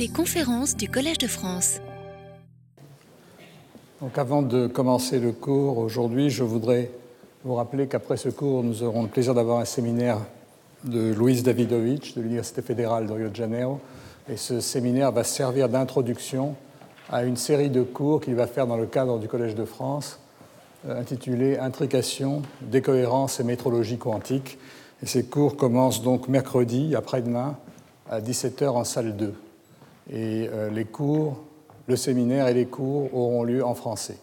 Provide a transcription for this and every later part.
Les conférences du Collège de France. Donc avant de commencer le cours aujourd'hui, je voudrais vous rappeler qu'après ce cours, nous aurons le plaisir d'avoir un séminaire de Luis Davidovich de l'Université fédérale de Rio de Janeiro. Et ce séminaire va servir d'introduction à une série de cours qu'il va faire dans le cadre du Collège de France, euh, intitulé Intrication, décohérence et métrologie quantique. Et ces cours commencent donc mercredi, après-demain, à 17h en salle 2. Et euh, les cours, le séminaire et les cours auront lieu en français.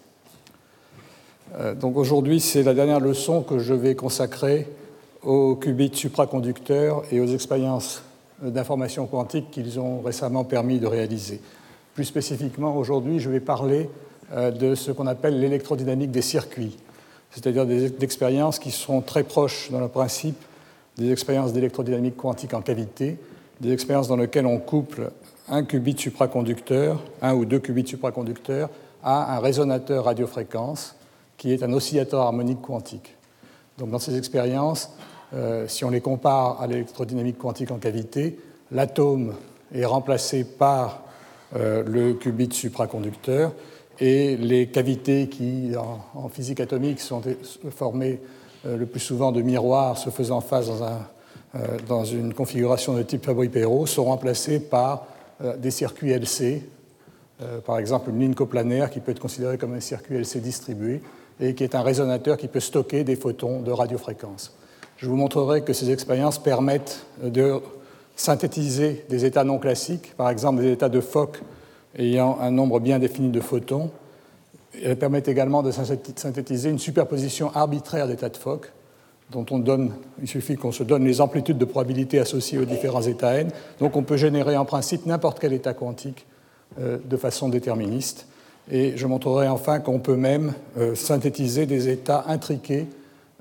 Euh, donc aujourd'hui, c'est la dernière leçon que je vais consacrer aux qubits supraconducteurs et aux expériences d'information quantique qu'ils ont récemment permis de réaliser. Plus spécifiquement, aujourd'hui, je vais parler euh, de ce qu'on appelle l'électrodynamique des circuits, c'est-à-dire des expériences qui sont très proches dans le principe des expériences d'électrodynamique quantique en cavité, des expériences dans lesquelles on couple un qubit supraconducteur, un ou deux qubits supraconducteurs, à un résonateur radiofréquence qui est un oscillateur harmonique quantique. Donc dans ces expériences, euh, si on les compare à l'électrodynamique quantique en cavité, l'atome est remplacé par euh, le qubit supraconducteur et les cavités qui, en, physique atomique, sont formées euh, le plus souvent de miroirs se faisant face dans, dans une configuration de type Fabry-Perot sont remplacées par des circuits LC, par exemple une ligne coplanaire qui peut être considérée comme un circuit LC distribué et qui est un résonateur qui peut stocker des photons de radiofréquence. Je vous montrerai que ces expériences permettent de synthétiser des états non classiques, par exemple des états de Fock ayant un nombre bien défini de photons. Elles permettent également de synthétiser une superposition arbitraire d'états de Fock, dont on donne, il suffit qu'on se donne les amplitudes de probabilité associées aux différents états n. Donc on peut générer en principe n'importe quel état quantique euh, de façon déterministe. Et je montrerai enfin qu'on peut même euh, synthétiser des états intriqués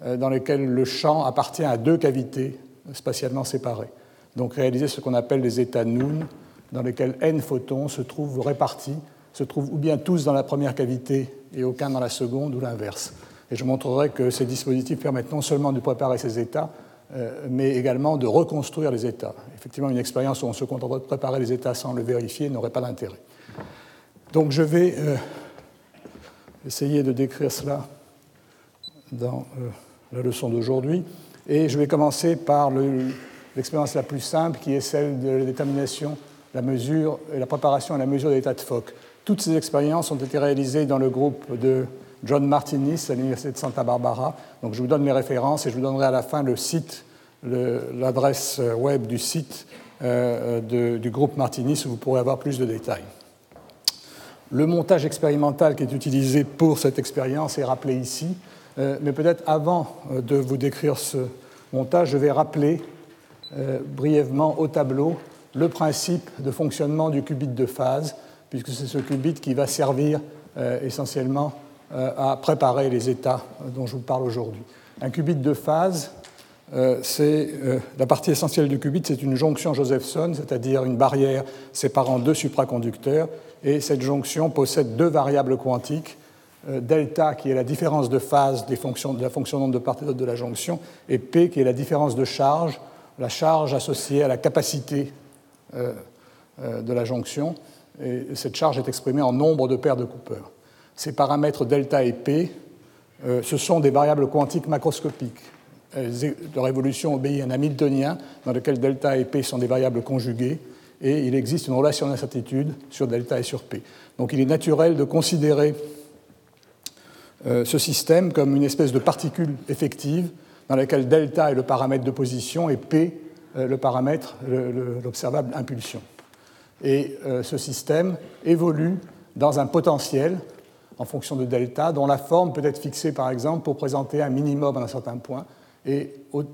euh, dans lesquels le champ appartient à deux cavités spatialement séparées. Donc réaliser ce qu'on appelle des états Noon, dans lesquels n photons se trouvent répartis, se trouvent ou bien tous dans la première cavité et aucun dans la seconde, ou l'inverse. Et je montrerai que ces dispositifs permettent non seulement de préparer ces états, euh, mais également de reconstruire les états. Effectivement, une expérience où on se contenterait de préparer les états sans le vérifier n'aurait pas d'intérêt. Donc je vais euh, essayer de décrire cela dans euh, la leçon d'aujourd'hui. Et je vais commencer par l'expérience la plus simple, qui est celle de la détermination, la mesure la préparation à la mesure de l'état de Fock. Toutes ces expériences ont été réalisées dans le groupe de John Martinis à l'Université de Santa Barbara. Donc je vous donne les références et je vous donnerai à la fin le site, l'adresse web du site euh, du groupe Martinis où vous pourrez avoir plus de détails. Le montage expérimental qui est utilisé pour cette expérience est rappelé ici, euh, mais peut-être avant euh, de vous décrire ce montage, je vais rappeler euh, brièvement au tableau le principe de fonctionnement du qubit de phase, puisque c'est ce qubit qui va servir essentiellement à préparer les états dont je vous parle aujourd'hui. Un qubit de phase, c'est la partie essentielle du qubit, c'est une jonction Josephson, c'est-à-dire une barrière séparant deux supraconducteurs et cette jonction possède deux variables quantiques, euh, delta qui est la différence de phase des fonctions, de la fonction nombre de part et d'autre de la jonction, et p qui est la différence de charge, la charge associée à la capacité euh, euh, de la jonction. Et cette charge est exprimée en nombre de paires de Cooper. Ces paramètres delta et p, ce sont des variables quantiques macroscopiques. Leur évolution obéit à un Hamiltonien dans lequel delta et p sont des variables conjuguées et il existe une relation d'incertitude sur delta et sur p. Donc il est naturel de considérer euh, ce système comme une espèce de particule effective dans laquelle delta est le paramètre de position et p euh, le paramètre, l'observable impulsion. Et euh, ce système évolue dans un potentiel en fonction de delta, dont la forme peut être fixée par exemple pour présenter un minimum à un certain point. Et au,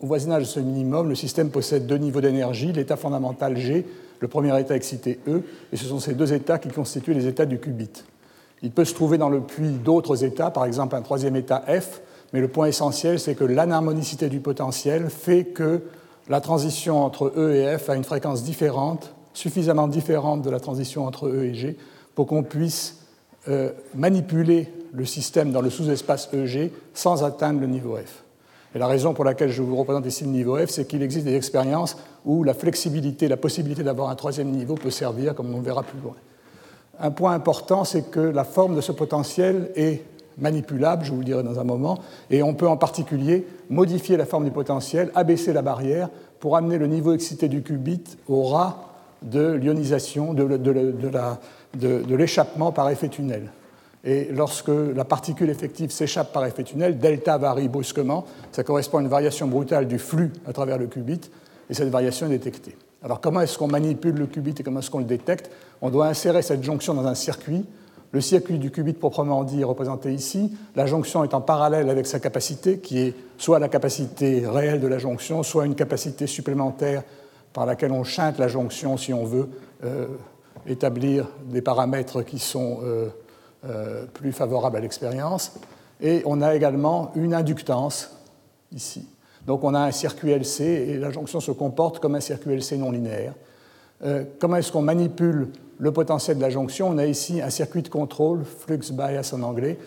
voisinage de ce minimum, le système possède deux niveaux d'énergie, l'état fondamental G, le premier état excité E, et ce sont ces deux états qui constituent les états du qubit. Il peut se trouver dans le puits d'autres états, par exemple un troisième état F, mais le point essentiel, c'est que l'anharmonicité du potentiel fait que la transition entre E et F a une fréquence différente, suffisamment différente de la transition entre E et G, pour qu'on puisse euh, manipuler le système dans le sous-espace EG sans atteindre le niveau F. Et la raison pour laquelle je vous représente ici le niveau F, c'est qu'il existe des expériences où la flexibilité, la possibilité d'avoir un troisième niveau peut servir, comme on le verra plus loin. Un point important, c'est que la forme de ce potentiel est manipulable, je vous le dirai dans un moment, et on peut en particulier modifier la forme du potentiel, abaisser la barrière pour amener le niveau excité du qubit au ras de l'ionisation, de, l'échappement par effet tunnel. Et lorsque la particule effective s'échappe par effet tunnel, delta varie brusquement. Ça correspond à une variation brutale du flux à travers le qubit, et cette variation est détectée. Alors comment est-ce qu'on manipule le qubit et comment est-ce qu'on le détecte? On doit insérer cette jonction dans un circuit. Le circuit du qubit proprement dit est représenté ici. La jonction est en parallèle avec sa capacité, qui est soit la capacité réelle de la jonction, soit une capacité supplémentaire par laquelle on chante la jonction si on veut euh, établir des paramètres qui sont euh, euh, plus favorables à l'expérience. Et on a également une inductance ici. Donc on a un circuit LC et la jonction se comporte comme un circuit LC non linéaire. Comment est-ce qu'on manipule le potentiel de la jonction? On a ici un circuit de contrôle, flux bias en anglais.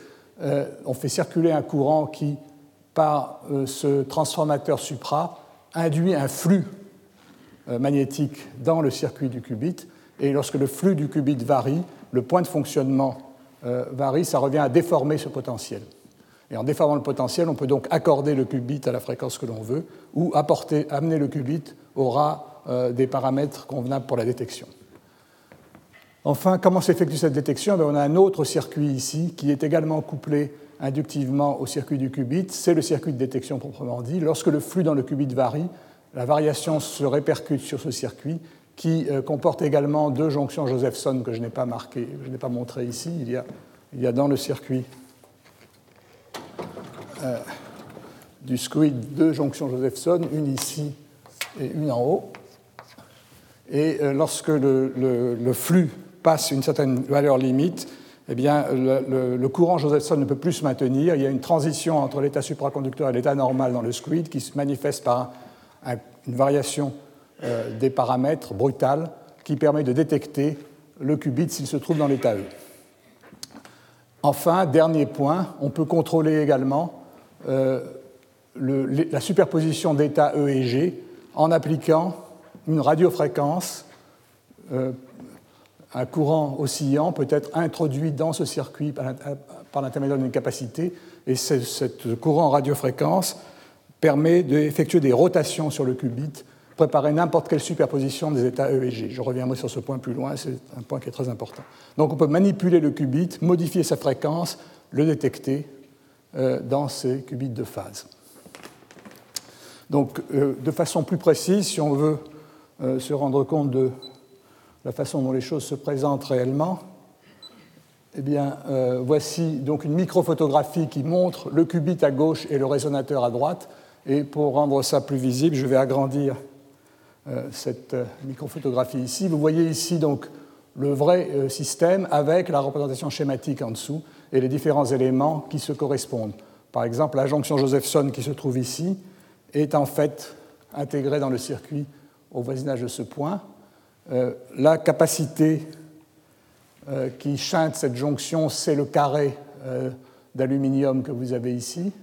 On fait circuler un courant qui, par ce transformateur supra, induit un flux magnétique dans le circuit du qubit. Et lorsque le flux du qubit varie, le point de fonctionnement euh, varie, ça revient à déformer ce potentiel. Et en déformant le potentiel, on peut donc accorder le qubit à la fréquence que l'on veut ou apporter, amener le qubit au ras euh, des paramètres convenables pour la détection. Enfin, comment s'effectue cette détection? Ben, On a un autre circuit ici qui est également couplé inductivement au circuit du qubit. C'est le circuit de détection proprement dit. Lorsque le flux dans le qubit varie, la variation se répercute sur ce circuit qui euh, comporte également deux jonctions Josephson que je n'ai pas marquées, je n'ai pas montré ici. Il y, a, dans le circuit euh, du squid deux jonctions Josephson, une ici et une en haut. Et euh, lorsque le, flux passe une certaine valeur limite, eh bien, le, le, courant Josephson ne peut plus se maintenir. Il y a une transition entre l'état supraconducteur et l'état normal dans le squid qui se manifeste par une variation euh, des paramètres brutales qui permet de détecter le qubit s'il se trouve dans l'état E. Enfin, dernier point, on peut contrôler également euh, la superposition d'états E et G en appliquant une radiofréquence. Euh, un courant oscillant peut être introduit dans ce circuit par l'intermédiaire d'une capacité, et ce courant radiofréquence permet d'effectuer des rotations sur le qubit préparer n'importe quelle superposition des états E et G. Je reviendrai sur ce point plus loin, c'est un point qui est très important. Donc on peut manipuler le qubit, modifier sa fréquence, le détecter euh, dans ces qubits de phase. Donc euh, de façon plus précise, si on veut euh, se rendre compte de la façon dont les choses se présentent réellement, eh bien, voici donc une microphotographie qui montre le qubit à gauche et le résonateur à droite. Et pour rendre ça plus visible, je vais agrandir euh, cette euh, microphotographie ici. Vous voyez ici donc le vrai euh, système avec la représentation schématique en dessous et les différents éléments qui se correspondent. Par exemple, la jonction Josephson qui se trouve ici est en fait intégrée dans le circuit au voisinage de ce point. la capacité qui chante cette jonction, c'est le carré d'aluminium que vous avez ici.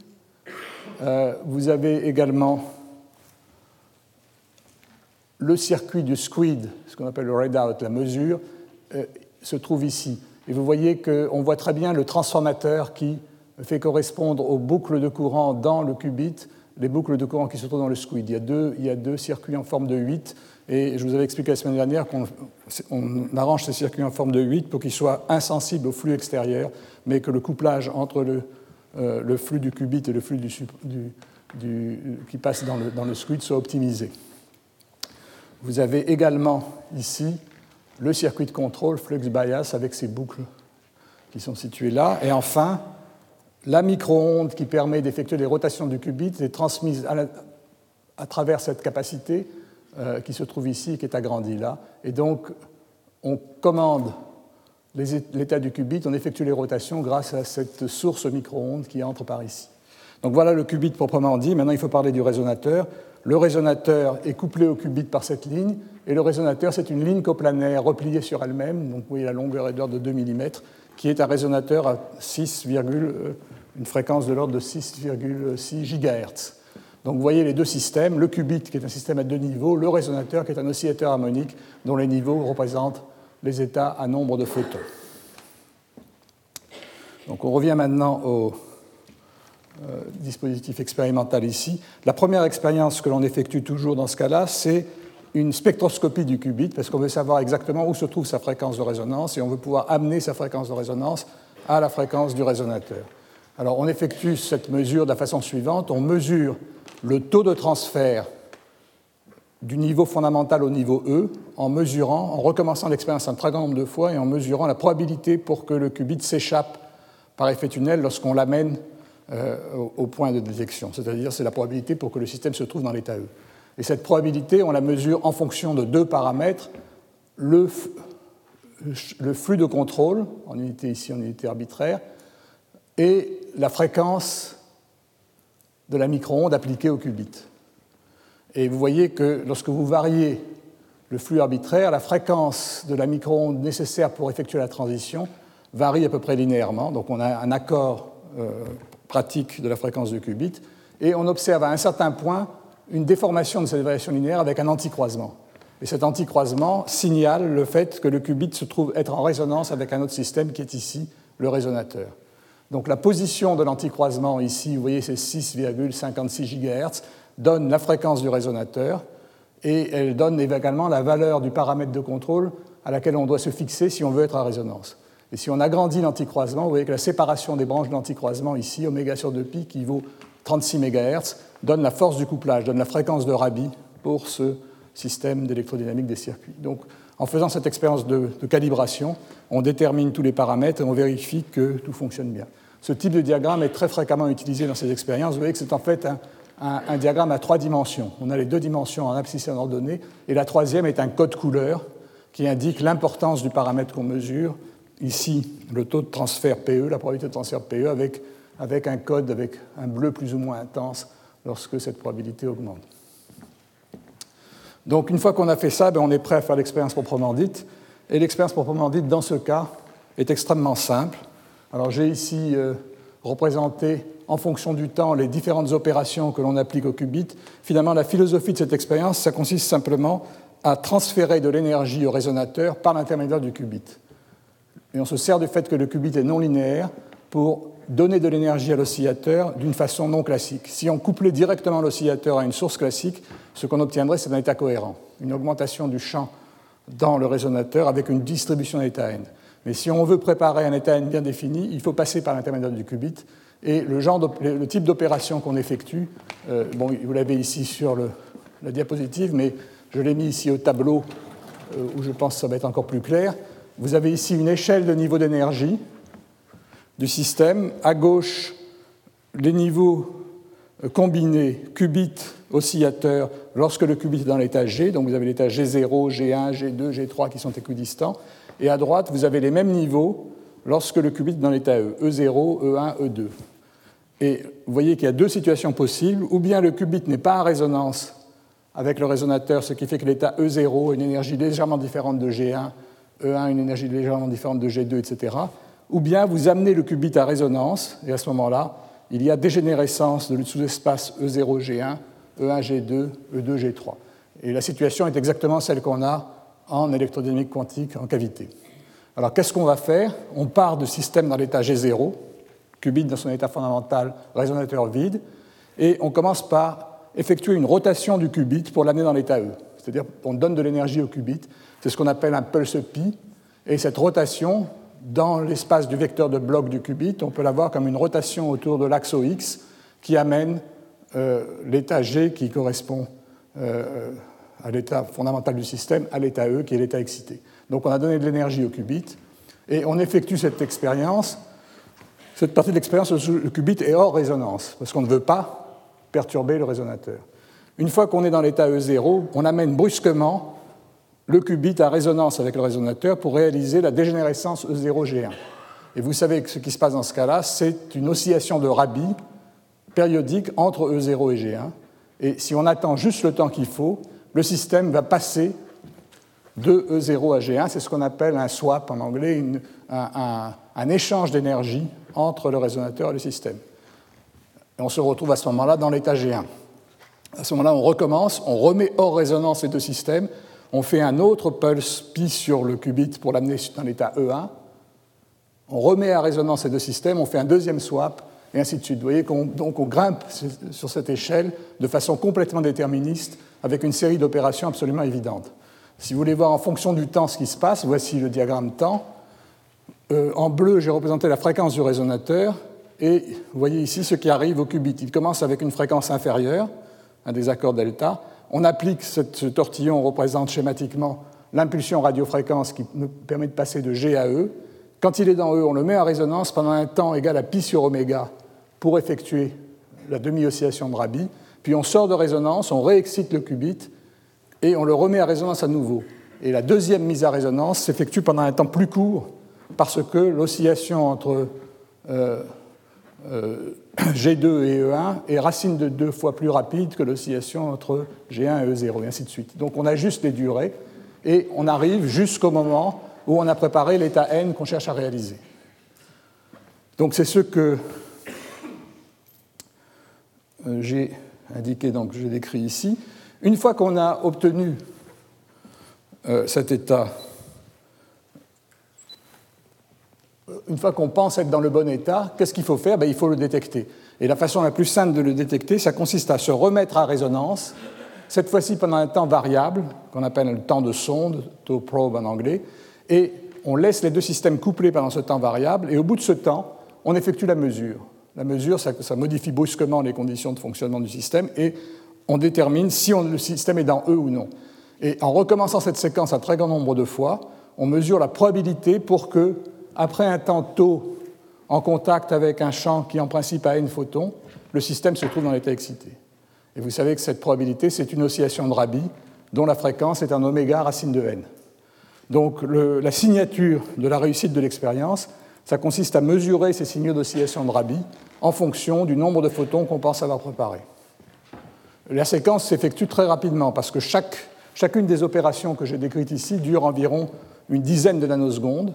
Vous avez également le circuit du squid, ce qu'on appelle le readout, la mesure, euh, se trouve ici. Et vous voyez qu'on voit très bien le transformateur qui fait correspondre aux boucles de courant dans le qubit les boucles de courant qui se trouvent dans le squid. Il y a deux, il y a deux circuits en forme de 8, et je vous avais expliqué la semaine dernière qu'on arrange ces circuits en forme de 8 pour qu'ils soient insensibles au flux extérieur, mais que le couplage entre le, euh, le flux du qubit et le flux qui passe dans le, dans le squid soit optimisé. Vous avez également ici le circuit de contrôle flux bias avec ses boucles qui sont situées là. Et enfin, la micro-onde qui permet d'effectuer les rotations du qubit est transmise à, travers cette capacité euh, qui se trouve ici qui est agrandie là. Et donc, on commande l'état du qubit, on effectue les rotations grâce à cette source micro-ondes qui entre par ici. Donc voilà le qubit proprement dit. Maintenant, il faut parler du résonateur. Le résonateur est couplé au qubit par cette ligne, et le résonateur, c'est une ligne coplanaire repliée sur elle-même, donc vous voyez la longueur est d'ordre de 2 mm, qui est un résonateur à 6, euh, une fréquence de l'ordre de 6,6 GHz. Donc vous voyez les deux systèmes, le qubit qui est un système à deux niveaux, le résonateur qui est un oscillateur harmonique dont les niveaux représentent les états à nombre de photons. Donc on revient maintenant au euh, dispositif expérimental ici. La première expérience que l'on effectue toujours dans ce cas-là, c'est une spectroscopie du qubit, parce qu'on veut savoir exactement où se trouve sa fréquence de résonance et on veut pouvoir amener sa fréquence de résonance à la fréquence du résonateur. Alors on effectue cette mesure de la façon suivante, on mesure le taux de transfert du niveau fondamental au niveau E en mesurant, en recommençant l'expérience un très grand nombre de fois et en mesurant la probabilité pour que le qubit s'échappe par effet tunnel lorsqu'on l'amène euh, au, point de détection. C'est-à-dire c'est la probabilité pour que le système se trouve dans l'état E. Et cette probabilité, on la mesure en fonction de deux paramètres, le, le flux de contrôle, en unité ici en unité arbitraire, et la fréquence de la micro-onde appliquée au qubit. Et vous voyez que lorsque vous variez le flux arbitraire, la fréquence de la micro-onde nécessaire pour effectuer la transition varie à peu près linéairement. Donc on a un accord euh, pratique de la fréquence du qubit. Et on observe à un certain point une déformation de cette variation linéaire avec un anticroisement. Et cet anticroisement signale le fait que le qubit se trouve être en résonance avec un autre système qui est ici le résonateur. Donc la position de l'anticroisement ici, vous voyez, c'est 6,56 GHz, donne la fréquence du résonateur et elle donne également la valeur du paramètre de contrôle à laquelle on doit se fixer si on veut être à résonance. Et si on agrandit l'anticroisement, vous voyez que la séparation des branches de l'anticroisement ici, oméga sur 2pi, qui vaut 36 MHz, donne la force du couplage, donne la fréquence de Rabi pour ce système d'électrodynamique des circuits. Donc, en faisant cette expérience de, de, calibration, on détermine tous les paramètres et on vérifie que tout fonctionne bien. Ce type de diagramme est très fréquemment utilisé dans ces expériences. Vous voyez que c'est en fait un, diagramme à trois dimensions. On a les deux dimensions en abscisse et en ordonnée, et la troisième est un code couleur qui indique l'importance du paramètre qu'on mesure. Ici, le taux de transfert PE, la probabilité de transfert PE, avec, avec un code avec un bleu plus ou moins intense lorsque cette probabilité augmente. Donc, une fois qu'on a fait ça, ben, on est prêt à faire l'expérience proprement dite. Et l'expérience proprement dite, dans ce cas, est extrêmement simple. Alors j'ai ici euh, représenté en fonction du temps les différentes opérations que l'on applique au qubit. Finalement, la philosophie de cette expérience, ça consiste simplement à transférer de l'énergie au résonateur par l'intermédiaire du qubit. Et on se sert du fait que le qubit est non linéaire pour donner de l'énergie à l'oscillateur d'une façon non classique. Si on couplait directement l'oscillateur à une source classique, ce qu'on obtiendrait, c'est un état cohérent, une augmentation du champ dans le résonateur avec une distribution d'état n. Mais si on veut préparer un état n bien défini, il faut passer par l'intermédiaire du qubit. Et le, type d'opération qu'on effectue, euh, bon, vous l'avez ici sur la diapositive, mais je l'ai mis ici au tableau euh, où je pense que ça va être encore plus clair. Vous avez ici une échelle de niveau d'énergie du système. À gauche, les niveaux euh, combinés qubit oscillateur lorsque le qubit est dans l'état G. Donc vous avez l'état G0, G1, G2, G3 qui sont équidistants. Et à droite, vous avez les mêmes niveaux lorsque le qubit est dans l'état E, E0, E1, E2. Et vous voyez qu'il y a deux situations possibles. Ou bien le qubit n'est pas en résonance avec le résonateur, ce qui fait que l'état E0 a une énergie légèrement différente de G1, E1 une énergie légèrement différente de G2, etc. Ou bien vous amenez le qubit à résonance, et à ce moment-là, il y a dégénérescence de sous-espace E0, G1, E1, G2, E2, G3. Et la situation est exactement celle qu'on a en électrodynamique quantique en cavité. Alors qu'est-ce qu'on va faire? On part de système dans l'état G0, qubit dans son état fondamental, résonateur vide, et on commence par effectuer une rotation du qubit pour l'amener dans l'état E. C'est-à-dire qu'on donne de l'énergie au qubit, c'est ce qu'on appelle un pulse pi, et cette rotation, dans l'espace du vecteur de bloc du qubit, on peut la voir comme une rotation autour de l'axe OX qui amène euh, l'état G qui correspond euh, à l'état fondamental du système, à l'état E, qui est l'état excité. Donc on a donné de l'énergie au qubit, et on effectue cette expérience. Cette partie de l'expérience, le qubit est hors résonance, parce qu'on ne veut pas perturber le résonateur. Une fois qu'on est dans l'état E0, on amène brusquement le qubit à résonance avec le résonateur pour réaliser la dégénérescence E0G1. Et vous savez que ce qui se passe dans ce cas-là, c'est une oscillation de Rabi périodique entre E0 et G1. Et si on attend juste le temps qu'il faut, le système va passer de E0 à G1. C'est ce qu'on appelle un swap en anglais, un, échange d'énergie entre le résonateur et le système. Et on se retrouve à ce moment-là dans l'état G1. À ce moment-là, on recommence, on remet hors résonance les deux systèmes, on fait un autre pulse pi sur le qubit pour l'amener dans l'état E1, on remet à résonance ces deux systèmes, on fait un deuxième swap, et ainsi de suite. Vous voyez qu'on donc on grimpe sur cette échelle de façon complètement déterministe, avec une série d'opérations absolument évidentes. Si vous voulez voir en fonction du temps ce qui se passe, voici le diagramme temps. Euh, en bleu, j'ai représenté la fréquence du résonateur, et vous voyez ici ce qui arrive au qubit. Il commence avec une fréquence inférieure, un des accords delta. On applique ce tortillon, on représente schématiquement l'impulsion radiofréquence qui nous permet de passer de G à E. Quand il est dans E, on le met en résonance pendant un temps égal à pi sur oméga pour effectuer la demi-oscillation de Rabi. Puis on sort de résonance, on réexcite le qubit et on le remet à résonance à nouveau. Et la deuxième mise à résonance s'effectue pendant un temps plus court parce que l'oscillation entre euh, euh, G2 et E1 est racine de deux fois plus rapide que l'oscillation entre G1 et E0, et ainsi de suite. Donc on ajuste les durées et on arrive jusqu'au moment où on a préparé l'état n qu'on cherche à réaliser. Donc c'est ce que euh, j'ai indiqué, donc je décris ici. Une fois qu'on a obtenu euh, cet état, une fois qu'on pense être dans le bon état, qu'est-ce qu'il faut faire? Ben, Il faut le détecter. Et la façon la plus simple de le détecter, ça consiste à se remettre à résonance, cette fois-ci pendant un temps variable, qu'on appelle le temps de sonde, to probe en anglais, et on laisse les deux systèmes couplés pendant ce temps variable, et au bout de ce temps, on effectue la mesure. La mesure, ça, modifie brusquement les conditions de fonctionnement du système, et on détermine si le système est dans E ou non. Et en recommençant cette séquence un très grand nombre de fois, on mesure la probabilité pour que, après un temps taux en contact avec un champ qui en principe a n photons, le système se trouve dans l'état excité. Et vous savez que cette probabilité, c'est une oscillation de Rabi dont la fréquence est un oméga racine de n. Donc la signature de la réussite de l'expérience, ça consiste à mesurer ces signaux d'oscillation de Rabi en fonction du nombre de photons qu'on pense avoir préparés. La séquence s'effectue très rapidement parce que chacune des opérations que j'ai décrites ici dure environ une dizaine de nanosecondes.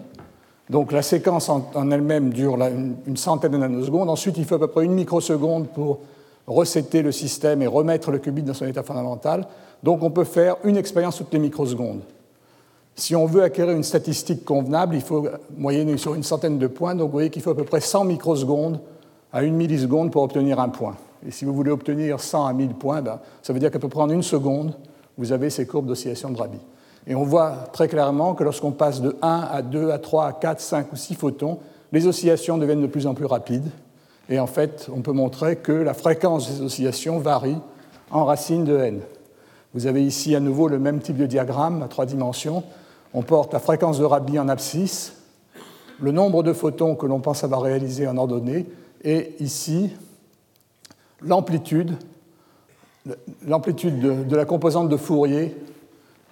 Donc la séquence en, elle-même dure une, centaine de nanosecondes. Ensuite, il faut à peu près une microseconde pour resetter le système et remettre le qubit dans son état fondamental. Donc on peut faire une expérience toutes les microsecondes. Si on veut acquérir une statistique convenable, il faut moyenner sur une centaine de points. Donc vous voyez qu'il faut à peu près 100 microsecondes à une milliseconde pour obtenir un point. Et si vous voulez obtenir 100 à 1000 points, ben, ça veut dire qu'à peu près en une seconde, vous avez ces courbes d'oscillation de Rabi. Et on voit très clairement que lorsqu'on passe de 1 à 2 à 3 à 4, 5 ou 6 photons, les oscillations deviennent de plus en plus rapides. Et en fait, on peut montrer que la fréquence des oscillations varie en racine de n. Vous avez ici à nouveau le même type de diagramme à trois dimensions on porte la fréquence de Rabi en abscisse, le nombre de photons que l'on pense avoir réalisé en ordonnée, et ici l'amplitude de, la composante de Fourier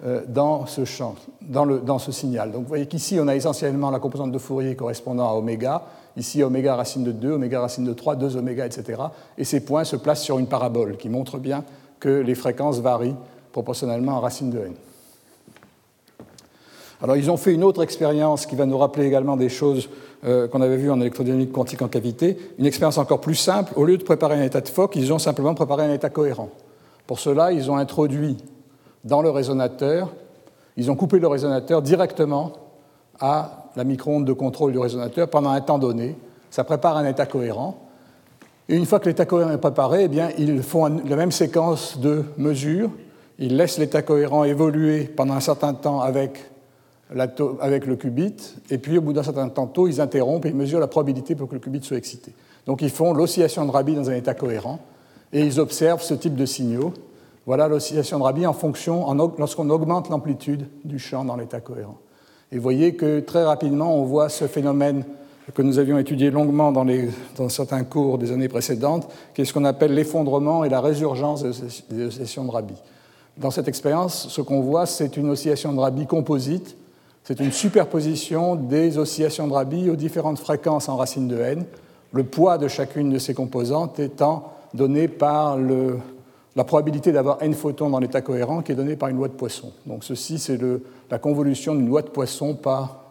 euh, dans ce champ, dans, ce signal. Donc vous voyez qu'ici, on a essentiellement la composante de Fourier correspondant à oméga, ici oméga racine de 2, oméga racine de 3, 2 oméga, etc. Et ces points se placent sur une parabole qui montre bien que les fréquences varient proportionnellement à racine de n. Alors ils ont fait une autre expérience qui va nous rappeler également des choses euh, qu'on avait vues en électrodynamique quantique en cavité, une expérience encore plus simple. Au lieu de préparer un état de Fock, ils ont simplement préparé un état cohérent. Pour cela, ils ont introduit dans le résonateur, ils ont coupé le résonateur directement à la micro-onde de contrôle du résonateur pendant un temps donné. Ça prépare un état cohérent. Et une fois que l'état cohérent est préparé, eh bien, ils font la même séquence de mesures. Ils laissent l'état cohérent évoluer pendant un certain temps avec avec le qubit, et puis au bout d'un certain temps tôt, ils interrompent et ils mesurent la probabilité pour que le qubit soit excité. Donc ils font l'oscillation de Rabi dans un état cohérent, et ils observent ce type de signaux. Voilà l'oscillation de Rabi en fonction, lorsqu'on augmente l'amplitude du champ dans l'état cohérent. Et vous voyez que très rapidement, on voit ce phénomène que nous avions étudié longuement dans, certains cours des années précédentes, qui est ce qu'on appelle l'effondrement et la résurgence des oscillations de Rabi. Dans cette expérience, ce qu'on voit, c'est une oscillation de Rabi composite c'est une superposition des oscillations de Rabi aux différentes fréquences en racine de n, le poids de chacune de ces composantes étant donné par la probabilité d'avoir n photons dans l'état cohérent qui est donnée par une loi de Poisson. Donc ceci, c'est la convolution d'une loi de Poisson par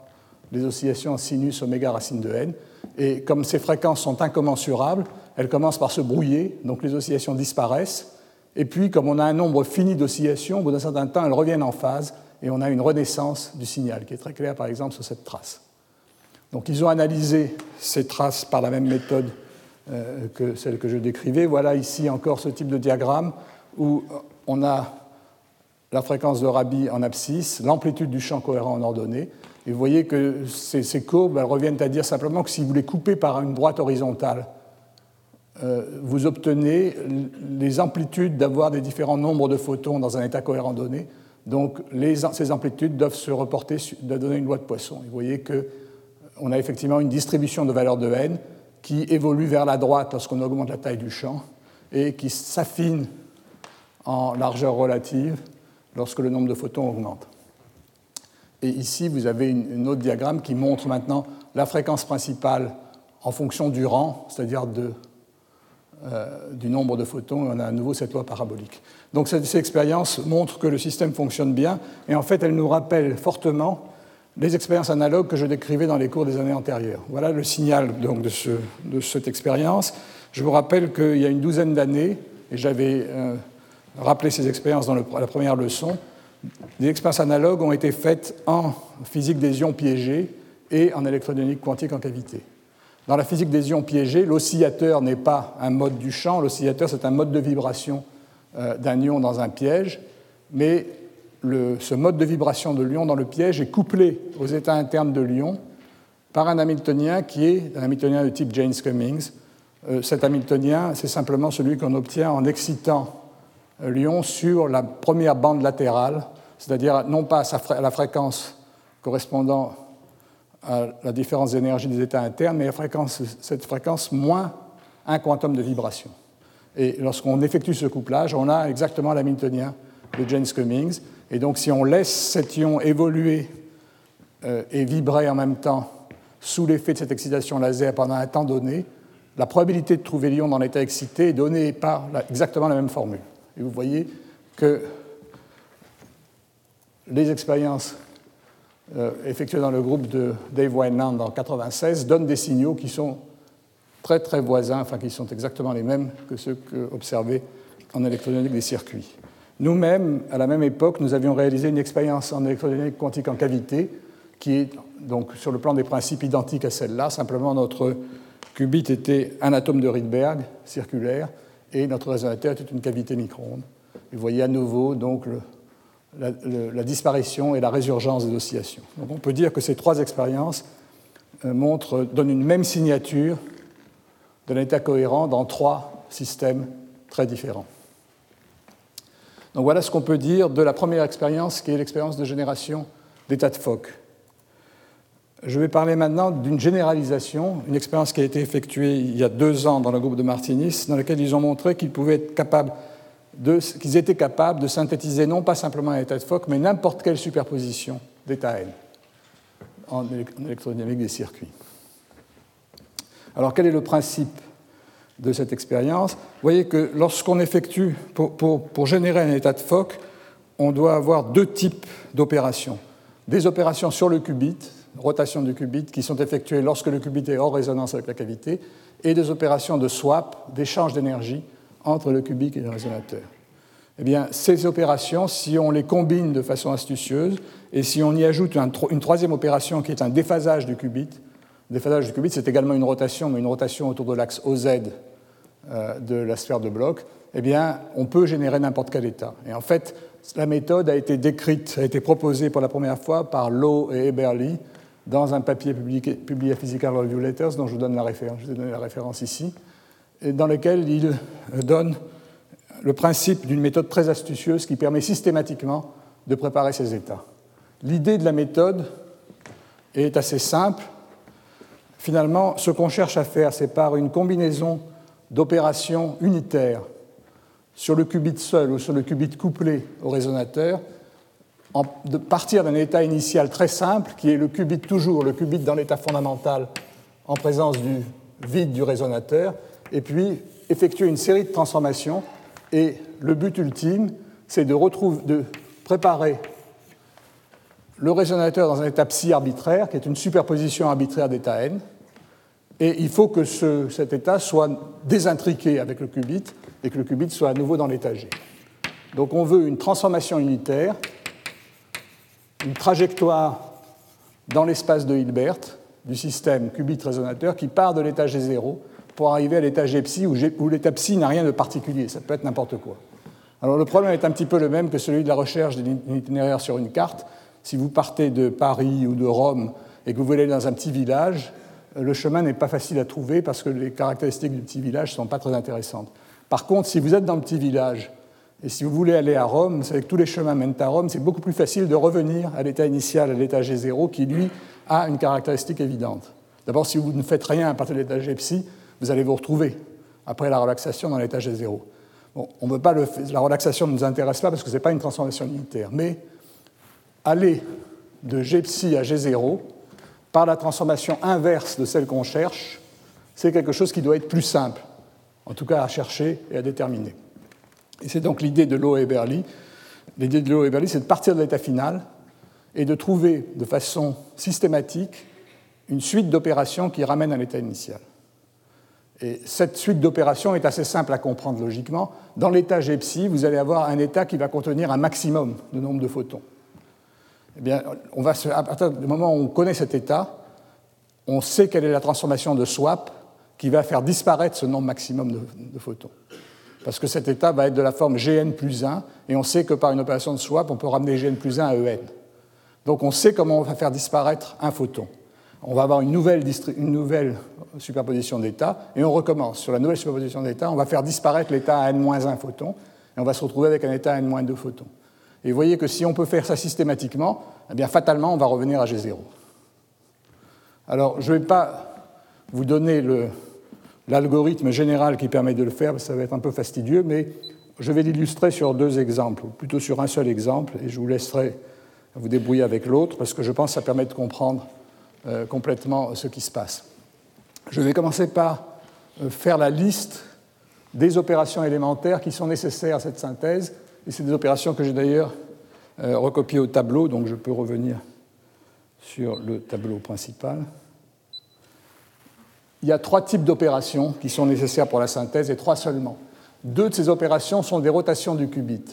les oscillations en sinus oméga racine de n. Et comme ces fréquences sont incommensurables, elles commencent par se brouiller, donc les oscillations disparaissent, Et puis, comme on a un nombre fini d'oscillations, au bout d'un certain temps, elles reviennent en phase et on a une renaissance du signal, qui est très claire par exemple sur cette trace. Donc ils ont analysé ces traces par la même méthode euh, que celle que je décrivais. Voilà ici encore ce type de diagramme où on a la fréquence de Rabi en abscisse, l'amplitude du champ cohérent en ordonnée. Et vous voyez que ces, courbes reviennent à dire simplement que si vous les coupez par une droite horizontale, euh, vous obtenez les amplitudes d'avoir des différents nombres de photons dans un état cohérent donné. Donc ces amplitudes doivent se reporter, doivent donner une loi de Poisson. vous voyez qu'on a effectivement une distribution de valeurs de n qui évolue vers la droite lorsqu'on augmente la taille du champ et qui s'affine en largeur relative lorsque le nombre de photons augmente. Et ici, vous avez une autre diagramme qui montre maintenant la fréquence principale en fonction du rang, c'est-à-dire euh, du nombre de photons. On a à nouveau cette loi parabolique. Donc cette, expérience montre que le système fonctionne bien, et en fait, elle nous rappelle fortement les expériences analogues que je décrivais dans les cours des années antérieures. Voilà le signal donc, de cette expérience. Je vous rappelle qu'il y a une douzaine d'années, et j'avais euh, rappelé ces expériences dans la première leçon, des expériences analogues ont été faites en physique des ions piégés et en électrodynamique quantique en cavité. Dans la physique des ions piégés, l'oscillateur n'est pas un mode du champ, l'oscillateur c'est un mode de vibration euh, d'un ion dans un piège, mais ce mode de vibration de l'ion dans le piège est couplé aux états internes de l'ion par un Hamiltonien qui est un Hamiltonien de type James Cummings. Euh, cet Hamiltonien, c'est simplement celui qu'on obtient en excitant euh, l'ion sur la première bande latérale, c'est-à-dire non pas à la fréquence correspondant à la différence d'énergie des états internes, mais cette fréquence moins un quantum de vibration. Et lorsqu'on effectue ce couplage, on a exactement l'hamiltonien de James Cummings. Et donc, si on laisse cet ion évoluer euh, et vibrer en même temps sous l'effet de cette excitation laser pendant un temps donné, la probabilité de trouver l'ion dans l'état excité est donnée par exactement la même formule. Et vous voyez que les expériences euh, effectuées dans le groupe de Dave Wineland en 1996 donnent des signaux qui sont très très voisins, enfin qui sont exactement les mêmes que ceux observés en électrodynamique des circuits. Nous-mêmes, à la même époque, nous avions réalisé une expérience en électrodynamique quantique en cavité qui est donc sur le plan des principes identique à celle-là, simplement notre qubit était un atome de Rydberg circulaire et notre résonateur était une cavité micro-ondes. Vous voyez à nouveau donc la, disparition et la résurgence des oscillations. Donc on peut dire que ces trois expériences euh, montrent, donnent une même signature d'un état cohérent dans trois systèmes très différents. Donc voilà ce qu'on peut dire de la première expérience qui est l'expérience de génération d'état de Fock. Je vais parler maintenant d'une généralisation, une expérience qui a été effectuée il y a deux ans dans le groupe de Martinis, dans laquelle ils ont montré qu'ils pouvaient être capables de, qu'ils étaient capables de synthétiser non pas simplement un état de Fock, mais n'importe quelle superposition d'état N en électrodynamique des circuits. Alors quel est le principe de cette expérience? Vous voyez que lorsqu'on effectue, pour, générer un état de Fock, on doit avoir deux types d'opérations. Des opérations sur le qubit, rotation du qubit, qui sont effectuées lorsque le qubit est hors résonance avec la cavité, et des opérations de swap, d'échange d'énergie entre le qubit et le résonateur. Eh bien, ces opérations, si on les combine de façon astucieuse, et si on y ajoute une troisième opération qui est un déphasage du qubit, déphasage du qubit, c'est également une rotation, mais une rotation autour de l'axe OZ euh, de la sphère de bloc, eh bien, on peut générer n'importe quel état. Et en fait, la méthode a été décrite, a été proposée pour la première fois par Lowe et Eberly dans un papier publié, à Physical Review Letters, dont je vous donne la référence, je vous donne la référence ici, dans lequel il donne le principe d'une méthode très astucieuse qui permet systématiquement de préparer ces états. L'idée de la méthode est assez simple. Finalement, ce qu'on cherche à faire, c'est par une combinaison d'opérations unitaires sur le qubit seul ou sur le qubit couplé au résonateur, de partir d'un état initial très simple, qui est le qubit toujours, le qubit dans l'état fondamental en présence du vide du résonateur, et puis effectuer une série de transformations. Et le but ultime, c'est de, préparer le résonateur dans un état psi arbitraire, qui est une superposition arbitraire d'état n, Et il faut que cet état soit désintriqué avec le qubit et que le qubit soit à nouveau dans l'état G. Donc on veut une transformation unitaire, une trajectoire dans l'espace de Hilbert du système qubit-résonateur qui part de l'état G0 pour arriver à l'état G psi où, l'état psi n'a rien de particulier, ça peut être n'importe quoi. Alors le problème est un petit peu le même que celui de la recherche d'un itinéraire sur une carte. Si vous partez de Paris ou de Rome et que vous voulez aller dans un petit village, le chemin n'est pas facile à trouver parce que les caractéristiques du petit village ne sont pas très intéressantes. Par contre, si vous êtes dans le petit village et si vous voulez aller à Rome, savez que tous les chemins mènent à Rome, c'est beaucoup plus facile de revenir à l'état initial, à l'état G0, qui lui a une caractéristique évidente. D'abord, si vous ne faites rien à partir de l'état G psi, vous allez vous retrouver après la relaxation dans l'état G0. Bon, on veut pas la relaxation ne nous intéresse pas parce que ce n'est pas une transformation unitaire, mais aller de G psi à G0 par la transformation inverse de celle qu'on cherche, c'est quelque chose qui doit être plus simple, en tout cas à chercher et à déterminer. Et c'est donc l'idée de Lowe et Berly. L'idée de Lowe et Berly, c'est de partir de l'état final et de trouver de façon systématique une suite d'opérations qui ramène à l'état initial. Et cette suite d'opérations est assez simple à comprendre logiquement. Dans l'état G psi, vous allez avoir un état qui va contenir un maximum de nombre de photons. Eh bien, on va à partir du moment où on connaît cet état, on sait quelle est la transformation de swap qui va faire disparaître ce nombre maximum de photons parce que cet état va être de la forme Gn plus 1, et on sait que par une opération de swap, on peut ramener Gn plus 1 à En. Donc on sait comment on va faire disparaître un photon. On va avoir une nouvelle, superposition d'états, et on recommence. Sur la nouvelle superposition d'états, on va faire disparaître l'état à n-1 photon, et on va se retrouver avec un état à n-2 photons. Et vous voyez que si on peut faire ça systématiquement, eh bien fatalement, on va revenir à G0. Alors, je ne vais pas vous donner l'algorithme général qui permet de le faire, ça va être un peu fastidieux, mais je vais l'illustrer sur deux exemples, ou plutôt sur un seul exemple, et je vous laisserai vous débrouiller avec l'autre, parce que je pense que ça permet de comprendre euh, complètement ce qui se passe. Je vais commencer par euh, faire la liste des opérations élémentaires qui sont nécessaires à cette synthèse, et c'est des opérations que j'ai d'ailleurs euh, recopiées au tableau, donc je peux revenir sur le tableau principal il y a trois types d'opérations qui sont nécessaires pour la synthèse, et trois seulement. Deux de ces opérations sont des rotations du qubit.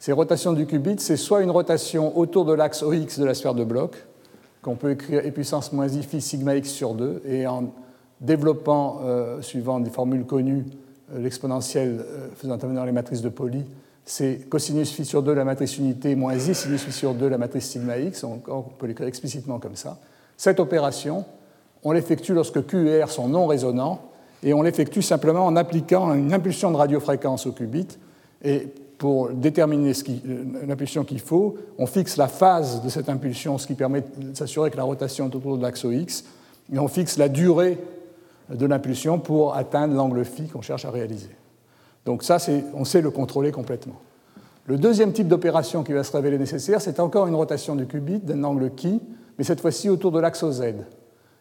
Ces rotations du qubit, c'est soit une rotation autour de l'axe OX de la sphère de bloc, qu'on peut écrire e puissance moins i phi sigma x sur 2, et en développant, euh, suivant des formules connues, euh, l'exponentielle euh, faisant intervenir les matrices de Pauli, c'est cosinus phi sur 2 la matrice unité moins i sinus phi sur 2 la matrice sigma x, on peut l'écrire explicitement comme ça. Cette opération, on l'effectue lorsque Q et R sont non résonants, et on l'effectue simplement en appliquant une impulsion de radiofréquence au qubit. Pour déterminer l'impulsion qu'il faut, on fixe la phase de cette impulsion, ce qui permet de s'assurer que la rotation est autour de l'axe X, et on fixe la durée de l'impulsion pour atteindre l'angle phi qu'on cherche à réaliser. Donc ça, on sait le contrôler complètement. Le deuxième type d'opération qui va se révéler nécessaire, c'est encore une rotation du qubit d'un angle qui, mais cette fois-ci autour de l'axe OZ.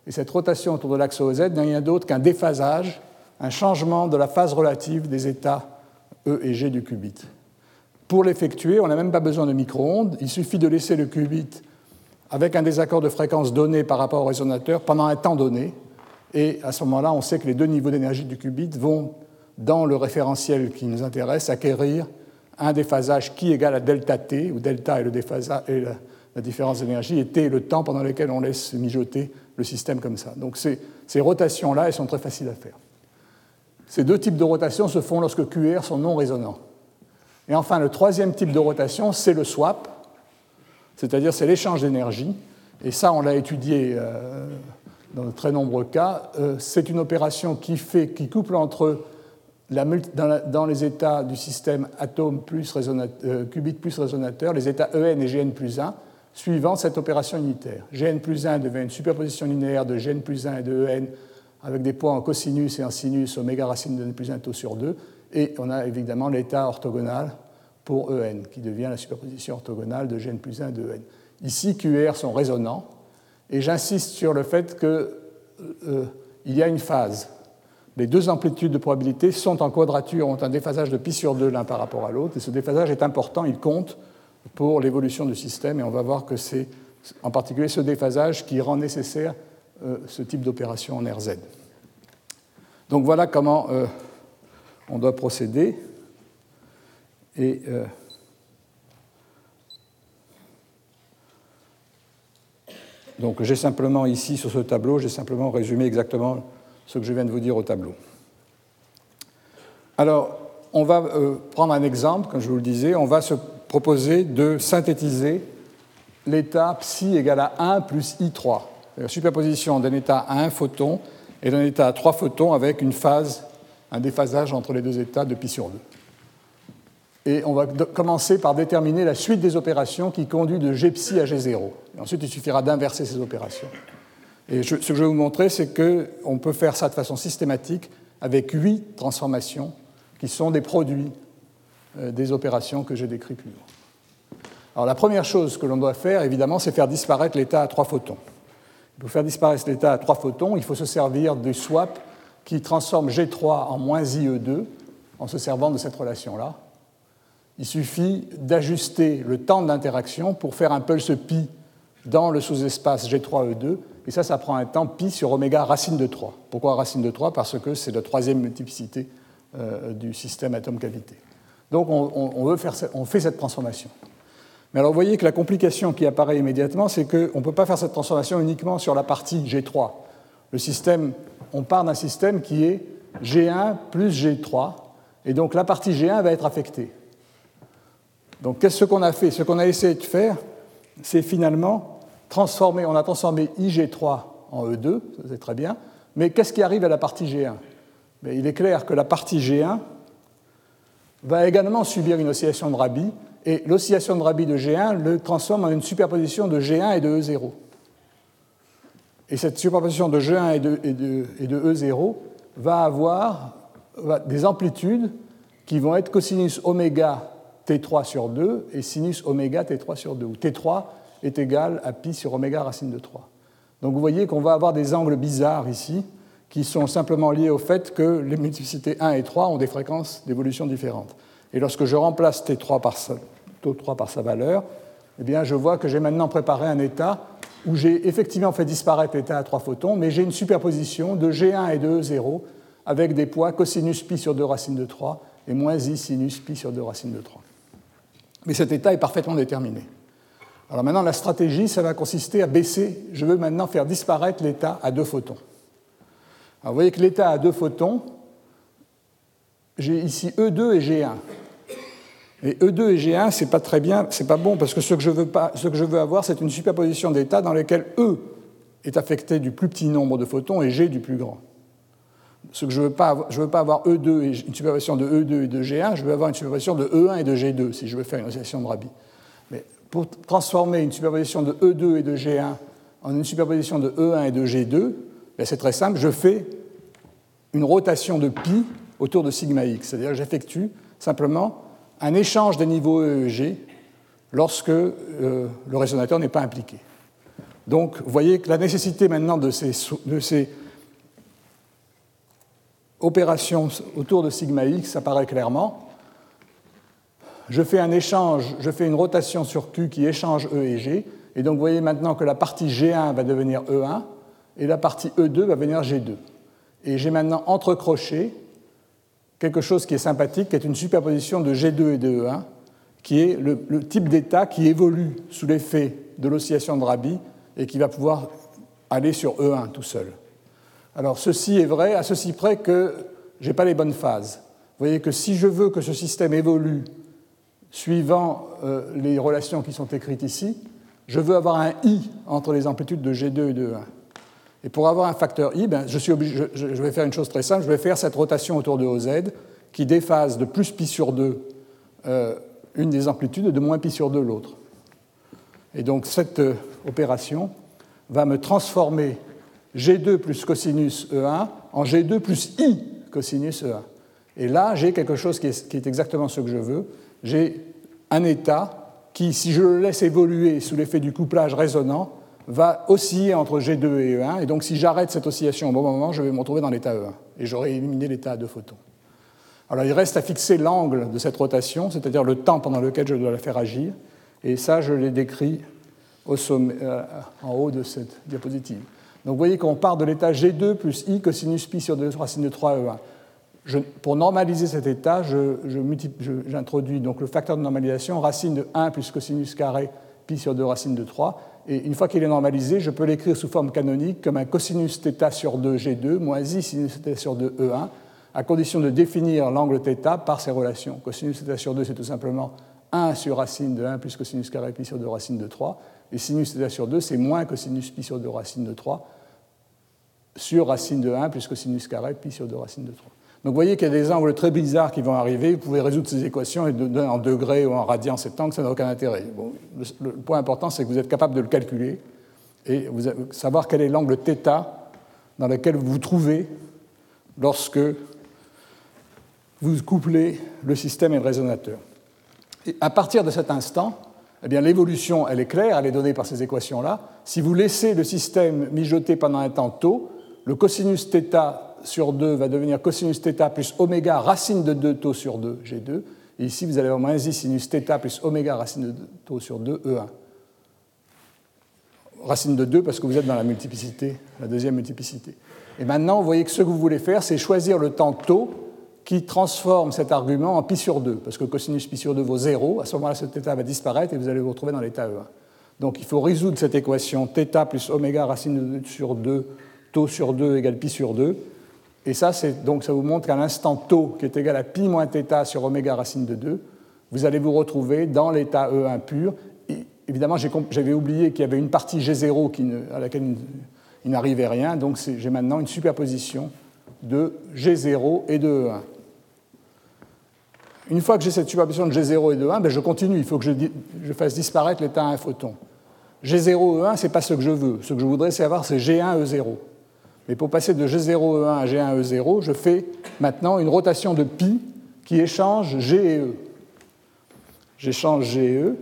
Et cette rotation autour de l'axe OZ n'est rien d'autre qu'un déphasage, un changement de la phase relative des états E et G du qubit. Pour l'effectuer, on n'a même pas besoin de micro-ondes, il suffit de laisser le qubit avec un désaccord de fréquence donné par rapport au résonateur pendant un temps donné, et à ce moment-là, on sait que les deux niveaux d'énergie du qubit vont, dans le référentiel qui nous intéresse, acquérir un déphasage qui égale à delta t, où delta est, le déphasage, la, différence d'énergie, et t est le temps pendant lequel on laisse mijoter le système comme ça. Donc ces, rotations-là, elles sont très faciles à faire. Ces deux types de rotations se font lorsque QR sont non résonants. Et enfin, le troisième type de rotation, c'est le swap, c'est-à-dire c'est l'échange d'énergie. Et ça, on l'a étudié euh, dans de très nombreux cas. Euh, c'est une opération qui, fait, qui couple entre dans, les états du système atome plus euh, qubit plus résonateur, les états EN et GN plus 1, suivant cette opération unitaire. Gn plus 1 devient une superposition linéaire de Gn plus 1 et de En avec des points en cosinus et en sinus oméga racine de n plus 1 tau sur 2. Et on a évidemment l'état orthogonal pour En, qui devient la superposition orthogonale de Gn plus 1 et de En. Ici, QR sont résonants, et j'insiste sur le fait qu'il euh, euh, y a une phase. Les deux amplitudes de probabilité sont en quadrature, ont un déphasage de pi sur 2 l'un par rapport à l'autre, et ce déphasage est important, il compte pour l'évolution du système, et on va voir que c'est en particulier ce déphasage qui rend nécessaire euh, ce type d'opération en RZ. Donc voilà comment euh, on doit procéder. Et donc j'ai simplement ici sur ce tableau, j'ai simplement résumé exactement ce que je viens de vous dire au tableau. Alors, on va prendre un exemple, comme je vous le disais, on va se proposer de synthétiser l'état psi égale à 1 plus i3. La superposition d'un état à un photon et d'un état à trois photons avec une phase, un déphasage entre les deux états de pi sur 2. Et on va commencer par déterminer la suite des opérations qui conduit de g à g0. Et ensuite, il suffira d'inverser ces opérations. Et ce que je vais vous montrer, c'est qu'on peut faire ça de façon systématique avec huit transformations qui sont des produits euh, des opérations que j'ai décrites plus haut. Alors la première chose que l'on doit faire, évidemment, c'est faire disparaître l'état à trois photons. Pour faire disparaître l'état à trois photons, il faut se servir du swap qui transforme G3 en moins IE2 en se servant de cette relation-là. Il suffit d'ajuster le temps d'interaction pour faire un pulse pi dans le sous-espace G3E2, et ça, ça prend un temps pi sur oméga racine de 3. Pourquoi racine de 3 Parce que c'est la troisième multiplicité euh, du système atome-cavité. Donc on, on fait cette transformation. Mais alors vous voyez que la complication qui apparaît immédiatement, c'est qu'on ne peut pas faire cette transformation uniquement sur la partie G3. Le système, on part d'un système qui est G1 plus G3, et donc la partie G1 va être affectée. Donc qu'est-ce qu'on a fait? Ce qu'on a essayé de faire, c'est finalement transformer, on a transformé IG3 en E2, c'est très bien, mais qu'est-ce qui arrive à la partie G1 mais Il est clair que la partie G1 va également subir une oscillation de Rabi, et l'oscillation de Rabi de G1 le transforme en une superposition de G1 et de E0. Et cette superposition de G1 et de, E0 e va avoir des amplitudes qui vont être cosinus oméga T3 sur 2 et sinus oméga T3 sur 2, où T3 est égal à pi sur oméga racine de 3. Donc vous voyez qu'on va avoir des angles bizarres ici, qui sont simplement liés au fait que les multiplicités 1 et 3 ont des fréquences d'évolution différentes. Et lorsque je remplace T3 par sa, 3 par sa valeur, eh bien, je vois que j'ai maintenant préparé un état où j'ai effectivement fait disparaître l'état à 3 photons, mais j'ai une superposition de G1 et de E0 avec des poids cosinus pi sur 2 racines de 3 et moins i sinus pi sur 2 racines de 3. Mais cet état est parfaitement déterminé. Alors maintenant, la stratégie, ça va consister à baisser. Je veux maintenant faire disparaître l'état à 2 photons vous voyez que l'état a deux photons. J'ai ici E2 et G1. Et E2 et G1, c'est pas très bien, c'est pas bon, parce que ce que je veux, avoir, c'est une superposition d'états dans lesquels E est affecté du plus petit nombre de photons et G du plus grand. Ce que je ne veux, veux pas avoir E2 et une superposition de E2 et de G1, je veux avoir une superposition de E1 et de G2, si je veux faire une oscillation de Rabi. Mais pour transformer une superposition de E2 et de G1 en une superposition de E1 et de G2, ben, c'est très simple, je fais une rotation de pi autour de sigma x, c'est-à-dire j'effectue simplement un échange des niveaux E et G lorsque euh, le résonateur n'est pas impliqué. Donc, vous voyez que la nécessité maintenant de ces, de opérations autour de sigma x apparaît clairement. Je fais un échange, je fais une rotation sur Q qui échange E et G, et donc vous voyez maintenant que la partie G1 va devenir E1, et la partie E2 va venir G2. Et j'ai maintenant entrecroché quelque chose qui est sympathique, qui est une superposition de G2 et de E1, qui est le, type d'état qui évolue sous l'effet de l'oscillation de Rabi et qui va pouvoir aller sur E1 tout seul. Alors ceci est vrai à ceci près que je n'ai pas les bonnes phases. Vous voyez que si je veux que ce système évolue suivant euh, les relations qui sont écrites ici, je veux avoir un i entre les amplitudes de G2 et de E1. Et pour avoir un facteur i, ben, je, suis obligé, je, vais faire une chose très simple, je vais faire cette rotation autour de OZ qui déphase de plus pi sur 2 euh, une des amplitudes et de moins pi sur 2 l'autre. Et donc cette euh, opération va me transformer G2 plus cosinus E1 en G2 plus I cosinus E1. Et là, j'ai quelque chose qui est, qui est exactement ce que je veux. J'ai un état qui, si je le laisse évoluer sous l'effet du couplage résonant, va osciller entre G2 et E1, et donc si j'arrête cette oscillation au bon moment, je vais me retrouver dans l'état E1, et j'aurai éliminé l'état deux photons. Alors il reste à fixer l'angle de cette rotation, c'est-à-dire le temps pendant lequel je dois la faire agir, et ça je l'ai décrit euh, en haut de cette diapositive. Donc vous voyez qu'on part de l'état G2 plus I cosinus pi sur 2 racine de 3 E1. pour normaliser cet état, j'introduis le facteur de normalisation racine de 1 plus cosinus carré pi sur 2 racine de 3. Et une fois qu'il est normalisé, je peux l'écrire sous forme canonique comme un cosinus θ sur 2 G2 moins I sinus θ sur 2 E1, à condition de définir l'angle θ par ces relations. Cosinus θ sur 2, c'est tout simplement 1 sur racine de 1 plus cosinus carré pi sur 2 racine de 3. Et sinus θ sur 2, c'est moins cosinus pi sur 2 racine de 3 sur racine de 1 plus cosinus carré pi sur 2 racine de 3. Donc vous voyez qu'il y a des angles très bizarres qui vont arriver. Vous pouvez résoudre ces équations et donner en degrés ou en radians cet angle, ça n'a aucun intérêt. le, point important, c'est que vous êtes capable de le calculer et vous savoir quel est l'angle θ dans lequel vous vous trouvez lorsque vous couplez le système et le résonateur. Et à partir de cet instant, eh bien, l'évolution, elle est claire, elle est donnée par ces équations-là. Si vous laissez le système mijoter pendant un temps tôt, le cosinus θ sur 2 va devenir cosinus θ plus oméga racine de 2 taux sur 2, G2. Et ici, vous allez avoir moins i sinus θ plus oméga racine de 2 taux sur 2, E1. Racine de 2 parce que vous êtes dans la multiplicité, la deuxième multiplicité. Et maintenant, vous voyez que ce que vous voulez faire, c'est choisir le temps taux qui transforme cet argument en pi sur 2, parce que cosinus pi sur 2 vaut 0, à ce moment-là, ce θ va disparaître et vous allez vous retrouver dans l'état E1. Donc il faut résoudre cette équation θ plus oméga racine de 2 sur 2, taux sur 2 égale pi sur 2. et ça, donc ça vous montre qu'à l'instant taux, qui est égal à pi moins θ sur oméga racine de 2, vous allez vous retrouver dans l'état E1 pur. Et évidemment, j'avais oublié qu'il y avait une partie G0 qui à laquelle il n'arrivait rien, donc j'ai maintenant une superposition de G0 et de E1. Une fois que j'ai cette superposition de G0 et de 1, ben je continue. Il faut que je, fasse disparaître l'état 1 photon. G0 E1, ce n'est pas ce que je veux. Ce que je voudrais, c'est avoir, c'est G1 E0. Mais pour passer de G0 E1 à G1 E0, je fais maintenant une rotation de pi qui échange G et E. J'échange G et E.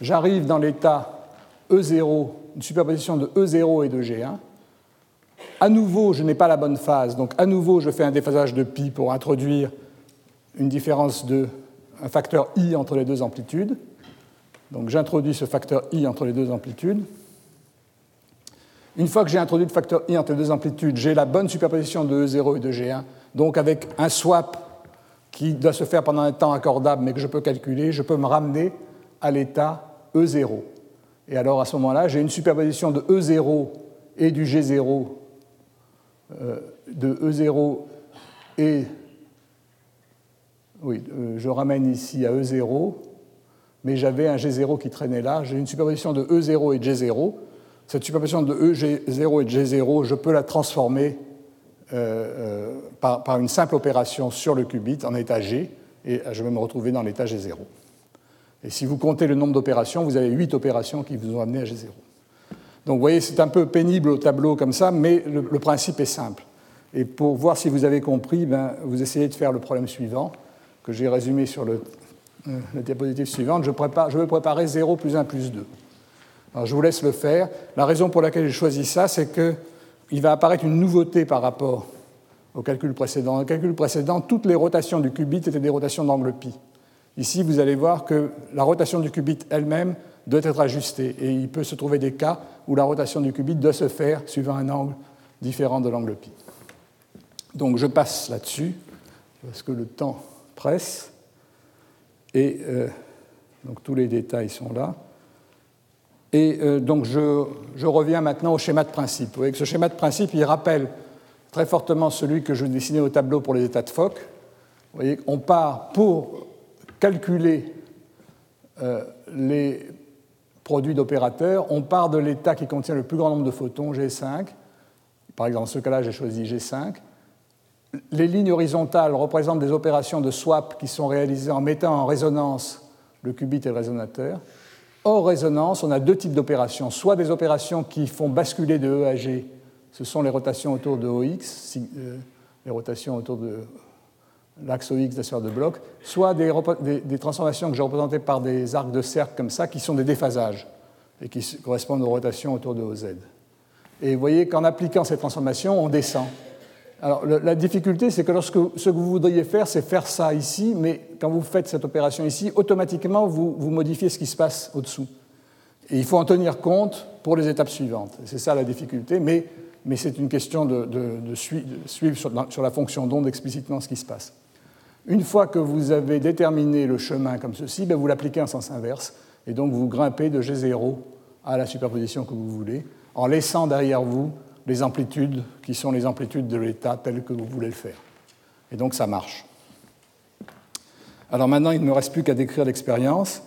J'arrive dans l'état E0, une superposition de E0 et de G1. À nouveau, je n'ai pas la bonne phase, donc à nouveau, je fais un déphasage de pi pour introduire une différence de un facteur i entre les deux amplitudes. Donc j'introduis ce facteur i entre les deux amplitudes. Une fois que j'ai introduit le facteur i entre les deux amplitudes, j'ai la bonne superposition de E0 et de G1. Donc avec un swap qui doit se faire pendant un temps accordable mais que je peux calculer, je peux me ramener à l'état E0. Et alors à ce moment-là, j'ai une superposition de E0 et du G0, euh, de E0 et oui, euh, je ramène ici à E0, mais j'avais un G0 qui traînait là. J'ai une superposition de E0 et de G0. Cette superposition de E0 et de G0, je peux la transformer euh, euh, par, une simple opération sur le qubit en état G, et je vais me retrouver dans l'état G0. Et si vous comptez le nombre d'opérations, vous avez 8 opérations qui vous ont amené à G0. Donc vous voyez, c'est un peu pénible au tableau comme ça, mais le, principe est simple. Et pour voir si vous avez compris, ben, vous essayez de faire le problème suivant que j'ai résumé sur le, euh, la diapositive suivante, je, prépare, je veux préparer 0 plus 1 plus 2. Je vous laisse le faire. La raison pour laquelle j'ai choisi ça, c'est qu'il va apparaître une nouveauté par rapport au calcul précédent. Dans le calcul précédent, toutes les rotations du qubit étaient des rotations d'angle pi. Ici, vous allez voir que la rotation du qubit elle-même doit être ajustée. Et il peut se trouver des cas où la rotation du qubit doit se faire suivant un angle différent de l'angle pi. Donc je passe là-dessus, parce que le temps presse. Et euh, donc tous les détails sont là. Et euh, donc je, reviens maintenant au schéma de principe. Vous voyez que ce schéma de principe, il rappelle très fortement celui que je dessinais au tableau pour les états de Fock. Vous voyez, on part pour calculer euh, les produits d'opérateurs, on part de l'état qui contient le plus grand nombre de photons, G5. Par exemple, dans ce cas-là, j'ai choisi G5 les lignes horizontales représentent des opérations de swap qui sont réalisées en mettant en résonance le qubit et le résonateur. Hors résonance, on a deux types d'opérations, soit des opérations qui font basculer de E à G, ce sont les rotations autour de OX, euh, les rotations autour de l'axe OX de la sphère de bloc, soit des, des, transformations que j'ai représentées par des arcs de cercle comme ça, qui sont des déphasages et qui correspondent aux rotations autour de OZ. Et vous voyez qu'en appliquant ces transformations, on descend. Alors, la difficulté, c'est que lorsque ce que vous voudriez faire, c'est faire ça ici, mais quand vous faites cette opération ici, automatiquement, vous, modifiez ce qui se passe au-dessous. Et il faut en tenir compte pour les étapes suivantes. C'est ça la difficulté, mais, mais c'est une question de, suivre sur la, sur la fonction d'onde explicitement ce qui se passe. Une fois que vous avez déterminé le chemin comme ceci, ben vous l'appliquez en sens inverse, et donc vous grimpez de G0 à la superposition que vous voulez, en laissant derrière vous les amplitudes qui sont les amplitudes de l'état tel que vous voulez le faire. Et donc ça marche. Alors maintenant, il ne me reste plus qu'à décrire l'expérience,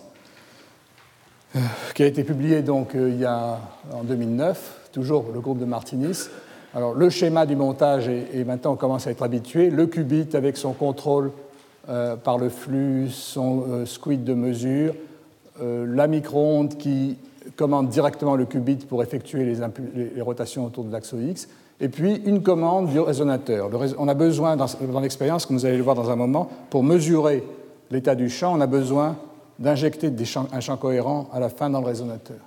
euh, qui a été publiée donc euh, il y a, en 2009, toujours le groupe de Martinis. Alors le schéma du montage est, maintenant on commence à être habitué. Le qubit avec son contrôle euh, par le flux, son squid de mesure, la micro-onde qui commande directement le qubit pour effectuer les, rotations autour de l'axe X, et puis une commande du résonateur. on a besoin, dans, l'expérience, comme vous allez le voir dans un moment, pour mesurer l'état du champ, on a besoin d'injecter un champ cohérent à la fin dans le résonateur.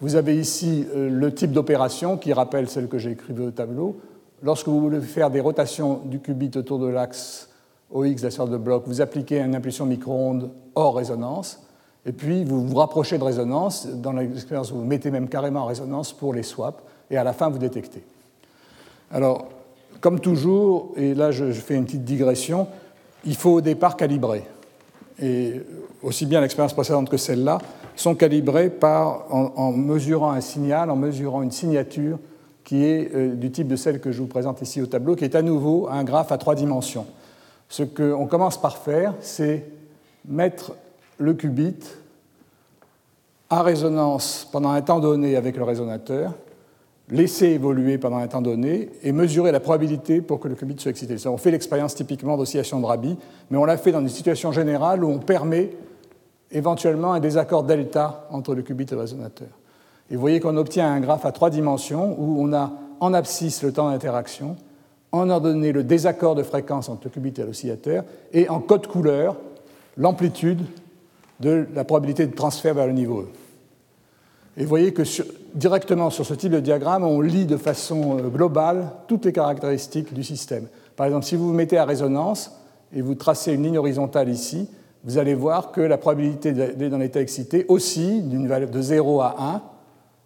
Vous avez ici euh, le type d'opération qui rappelle celle que j'ai écrite au tableau. Lorsque vous voulez faire des rotations du qubit autour de l'axe OX la sorte de bloc, vous appliquez une impulsion micro-ondes hors résonance, et puis vous vous rapprochez de résonance. Dans l'expérience, vous mettez même carrément en résonance pour les swaps, et à la fin, vous détectez. Alors, comme toujours, et là je fais une petite digression, il faut au départ calibrer et aussi bien l'expérience précédente que celle-là, sont calibrées par, en, mesurant un signal, en mesurant une signature qui est euh, du type de celle que je vous présente ici au tableau, qui est à nouveau un graphe à trois dimensions. Ce qu'on commence par faire, c'est mettre le qubit à résonance pendant un temps donné avec le résonateur, laisser évoluer pendant un temps donné et mesurer la probabilité pour que le qubit soit excité. On fait l'expérience typiquement d'oscillation de Rabi, mais on l'a fait dans une situation générale où on permet éventuellement un désaccord delta entre le qubit et le résonateur. Et vous voyez qu'on obtient un graphe à trois dimensions où on a en abscisse le temps d'interaction, en ordonnée le désaccord de fréquence entre le qubit et l'oscillateur, et en code couleur l'amplitude de la probabilité de transfert vers le niveau E. Et vous voyez que directement sur ce type de diagramme, on lit de façon euh, globale toutes les caractéristiques du système. Par exemple, si vous vous mettez à résonance et vous tracez une ligne horizontale ici, vous allez voir que la probabilité d'être dans l'état excité oscille de 0 à 1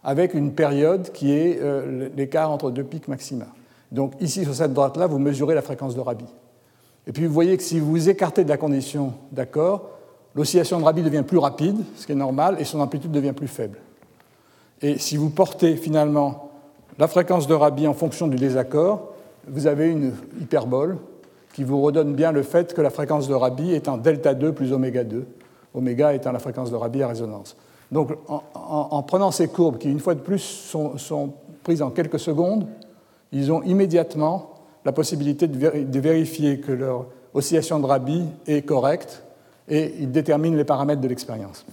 avec une période qui est euh, l'écart entre deux pics maxima. Donc ici, sur cette droite-là, vous mesurez la fréquence de Rabi. Et puis vous voyez que si vous vous écartez de la condition d'accord, l'oscillation de Rabi devient plus rapide, ce qui est normal, et son amplitude devient plus faible. Et si vous portez finalement la fréquence de Rabi en fonction du désaccord, vous avez une hyperbole qui vous redonne bien le fait que la fréquence de Rabi est en delta 2 plus oméga 2, oméga étant la fréquence de Rabi à résonance. Donc en, prenant ces courbes qui, une fois de plus, sont, prises en quelques secondes, ils ont immédiatement la possibilité de, vérifier que leur oscillation de Rabi est correcte et ils déterminent les paramètres de l'expérience.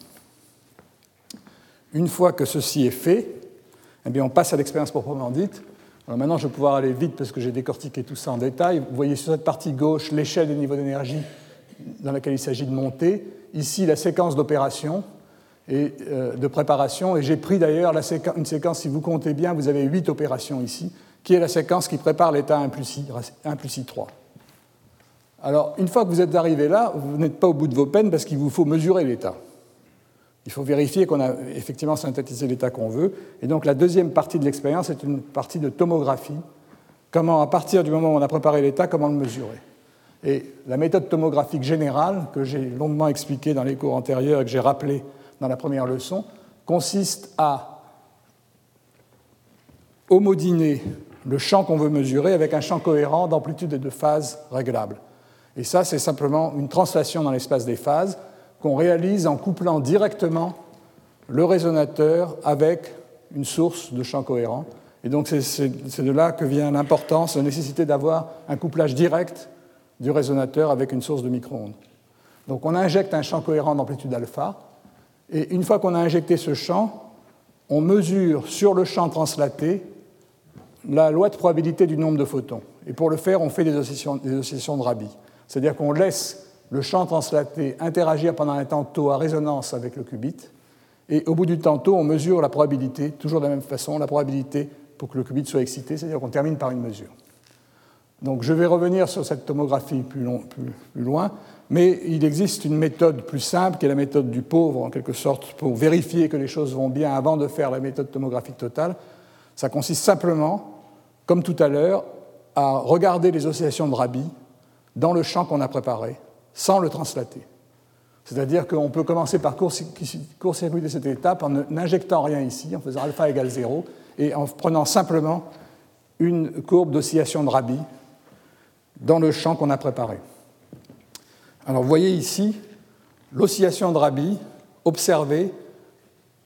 Une fois que ceci est fait, eh bien, on passe à l'expérience proprement dite. Alors maintenant, je vais pouvoir aller vite parce que j'ai décortiqué tout ça en détail. Vous voyez sur cette partie gauche l'échelle des niveaux d'énergie dans laquelle il s'agit de monter. Ici, la séquence d'opération et euh, de préparation. Et j'ai pris d'ailleurs une séquence, si vous comptez bien, vous avez huit opérations ici, qui est la séquence qui prépare l'état 1 plus, I, 1 plus I3. Alors, une fois que vous êtes arrivé là, vous n'êtes pas au bout de vos peines parce qu'il vous faut mesurer l'état. Il faut vérifier qu'on a effectivement synthétisé l'état qu'on veut. Et donc la deuxième partie de l'expérience est une partie de tomographie. Comment, à partir du moment où on a préparé l'état, comment le mesurer Et la méthode tomographique générale, que j'ai longuement expliquée dans les cours antérieurs et que j'ai rappelée dans la première leçon, consiste à homodiner le champ qu'on veut mesurer avec un champ cohérent d'amplitude et de phase réglable. Et ça, c'est simplement une translation dans l'espace des phases qu'on réalise en couplant directement le résonateur avec une source de champ cohérent. Et donc c'est de là que vient l'importance, la nécessité d'avoir un couplage direct du résonateur avec une source de micro-ondes. Donc on injecte un champ cohérent d'amplitude alpha, et une fois qu'on a injecté ce champ, on mesure sur le champ translaté la loi de probabilité du nombre de photons. Et pour le faire, on fait des oscillations, de Rabi. C'est-à-dire qu'on laisse le champ translaté interagir pendant un temps à résonance avec le qubit, et au bout du temps on mesure la probabilité, toujours de la même façon, la probabilité pour que le qubit soit excité, c'est-à-dire qu'on termine par une mesure. Donc je vais revenir sur cette tomographie plus, plus, loin, mais il existe une méthode plus simple qui est la méthode du pauvre, en quelque sorte, pour vérifier que les choses vont bien avant de faire la méthode tomographique totale. Ça consiste simplement, comme tout à l'heure, à regarder les oscillations de Rabi dans le champ qu'on a préparé, sans le translater. C'est-à-dire qu'on peut commencer par court-circuiter cette étape en n'injectant rien ici, en faisant alpha égale 0, et en prenant simplement une courbe d'oscillation de Rabi dans le champ qu'on a préparé. Alors vous voyez ici l'oscillation de Rabi observée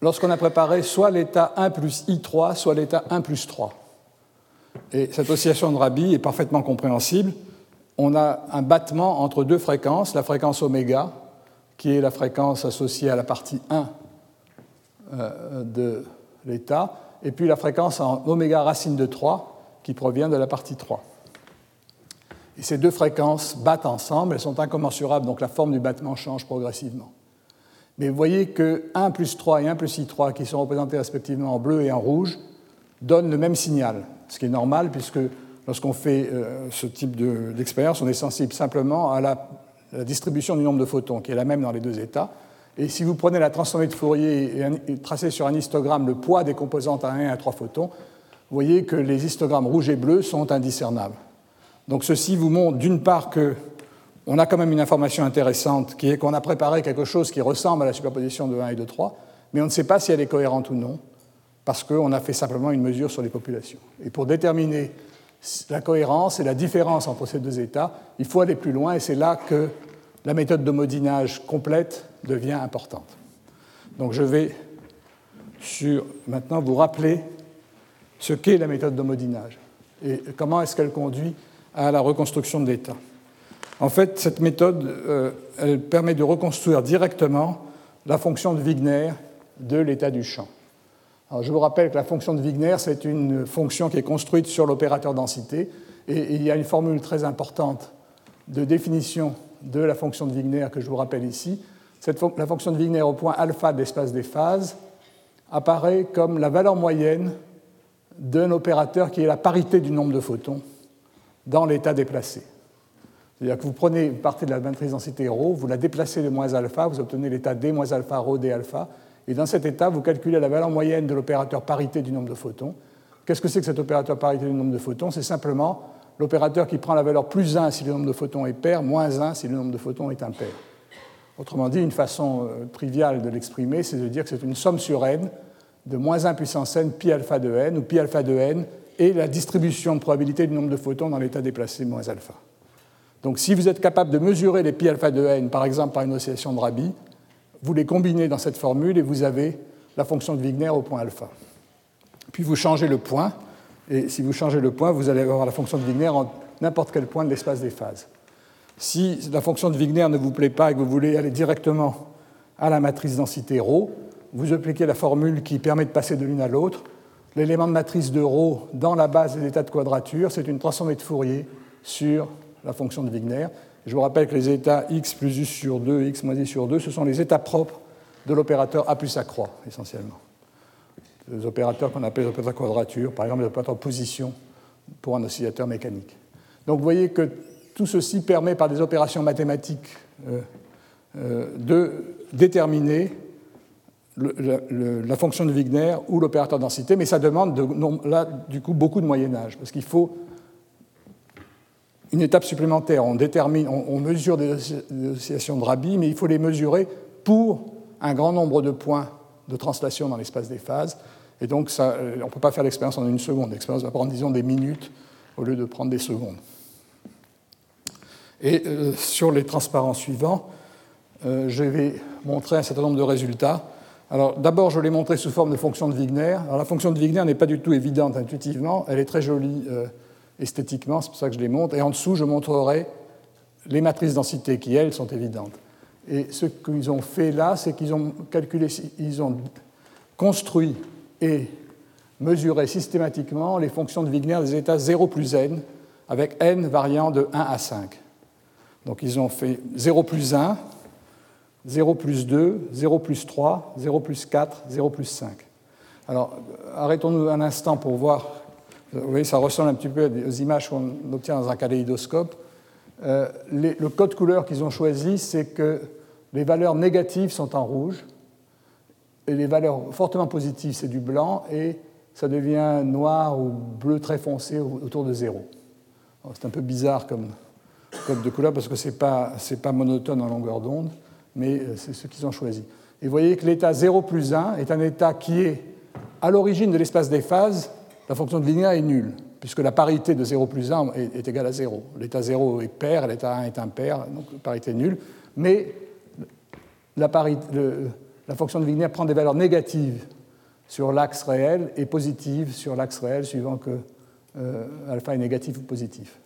lorsqu'on a préparé soit l'état 1 plus I3, soit l'état 1 plus 3. Et cette oscillation de Rabi est parfaitement compréhensible. On a un battement entre deux fréquences, la fréquence oméga, qui est la fréquence associée à la partie 1 euh, de l'état, et puis la fréquence en oméga racine de 3, qui provient de la partie 3. Et ces deux fréquences battent ensemble, elles sont incommensurables, donc la forme du battement change progressivement. Mais vous voyez que 1 plus 3 et 1 plus I3, qui sont représentés respectivement en bleu et en rouge, donnent le même signal, ce qui est normal puisque lorsqu'on fait euh, ce type d'expérience, on est sensible simplement à la, distribution du nombre de photons, qui est la même dans les deux états. Et si vous prenez la transformée de Fourier et, tracez sur un histogramme le poids des composantes à 1 et à 3 photons, vous voyez que les histogrammes rouges et bleus sont indiscernables. Donc ceci vous montre d'une part que on a quand même une information intéressante qui est qu'on a préparé quelque chose qui ressemble à la superposition de 1 et de 3, mais on ne sait pas si elle est cohérente ou non, parce qu'on a fait simplement une mesure sur les populations. Et pour déterminer la cohérence et la différence entre ces deux états, il faut aller plus loin, et c'est là que la méthode de modinage complète devient importante. Donc je vais maintenant vous rappeler ce qu'est la méthode de modinage et comment est-ce qu'elle conduit à la reconstruction de l'état. En fait, cette méthode, euh, elle permet de reconstruire directement la fonction de Wigner de l'état du champ. Alors, je vous rappelle que la fonction de Wigner, c'est une fonction qui est construite sur l'opérateur densité, et il y a une formule très importante de définition de la fonction de Wigner que je vous rappelle ici. La fonction de Wigner au point alpha de l'espace des phases apparaît comme la valeur moyenne d'un opérateur qui est la parité du nombre de photons dans l'état déplacé. C'est-à-dire que vous prenez, partez de la matrice densité ρ, vous la déplacez de moins alpha, vous obtenez l'état d moins alpha rho d alpha, et dans cet état, vous calculez la valeur moyenne de l'opérateur parité du nombre de photons. Qu'est-ce que c'est que cet opérateur parité du nombre de photons? C'est simplement l'opérateur qui prend la valeur plus 1 si le nombre de photons est pair, moins 1 si le nombre de photons est impair. Autrement dit, une façon euh, triviale de l'exprimer, c'est de dire que c'est une somme sur n de moins 1 puissance n pi alpha de n, où pi alpha de n est la distribution de probabilité du nombre de photons dans l'état déplacé moins alpha. Donc si vous êtes capable de mesurer les pi alpha de n, par exemple par une oscillation de Rabi, vous les combinez dans cette formule et vous avez la fonction de Wigner au point alpha. Puis vous changez le point, et si vous changez le point, vous allez avoir la fonction de Wigner en n'importe quel point de l'espace des phases. Si la fonction de Wigner ne vous plaît pas et que vous voulez aller directement à la matrice densité ρ, vous appliquez la formule qui permet de passer de l'une à l'autre. L'élément de matrice de ρ dans la base des états de quadrature, c'est une transformée de Fourier sur la fonction de Wigner. Je vous rappelle que les états x plus u sur 2, x moins i sur 2, ce sont les états propres de l'opérateur a plus a croix, essentiellement. Les opérateurs qu'on appelle les opérateurs quadrature, par exemple les opérateurs position pour un oscillateur mécanique. Donc vous voyez que tout ceci permet par des opérations mathématiques euh, euh, de déterminer la fonction de Wigner ou l'opérateur densité, mais ça demande là, du coup beaucoup de moyen-âge, parce qu'il faut une étape supplémentaire. On, détermine, on, mesure des oscillations de Rabi, mais il faut les mesurer pour un grand nombre de points de translation dans l'espace des phases. Et donc, euh, on ne peut pas faire l'expérience en une seconde. L'expérience va prendre, disons, des minutes au lieu de prendre des secondes. Et euh, sur les transparents suivants, euh, je vais montrer un certain nombre de résultats. Alors, d'abord, je l'ai montré sous forme de fonction de Wigner. Alors, la fonction de Wigner n'est pas du tout évidente intuitivement. Elle est très jolie esthétiquement, c'est pour ça que je les montre. Et en dessous, je montrerai les matrices densité qui, elles, sont évidentes. Et ce qu'ils ont fait là, c'est qu'ils ont calculé, ils ont construit et mesuré systématiquement les fonctions de Wigner des états 0 plus n, avec n variant de 1 à 5. Donc ils ont fait 0 plus 1, 0 plus 2, 0 plus 3, 0 plus 4, 0 plus 5. Alors arrêtons-nous un instant pour voir Vous voyez, ça ressemble un petit peu aux images qu'on obtient dans un kaléidoscope. Euh, le code couleur qu'ils ont choisi, c'est que les valeurs négatives sont en rouge, et les valeurs fortement positives, c'est du blanc, et ça devient noir ou bleu très foncé autour de zéro. C'est un peu bizarre comme code de couleur parce que ce n'est pas, pas monotone en longueur d'onde, mais euh, c'est ce qu'ils ont choisi. Et vous voyez que l'état 0 plus 1 est un état qui est à l'origine de l'espace des phases, la fonction de Wigner est nulle, puisque la parité de 0 plus 1 est, égale à 0. L'état 0 est pair, l'état 1 est impair, donc parité nulle. Mais la, fonction de Wigner prend des valeurs négatives sur l'axe réel et positives sur l'axe réel, suivant que euh, alpha est négatif ou positif.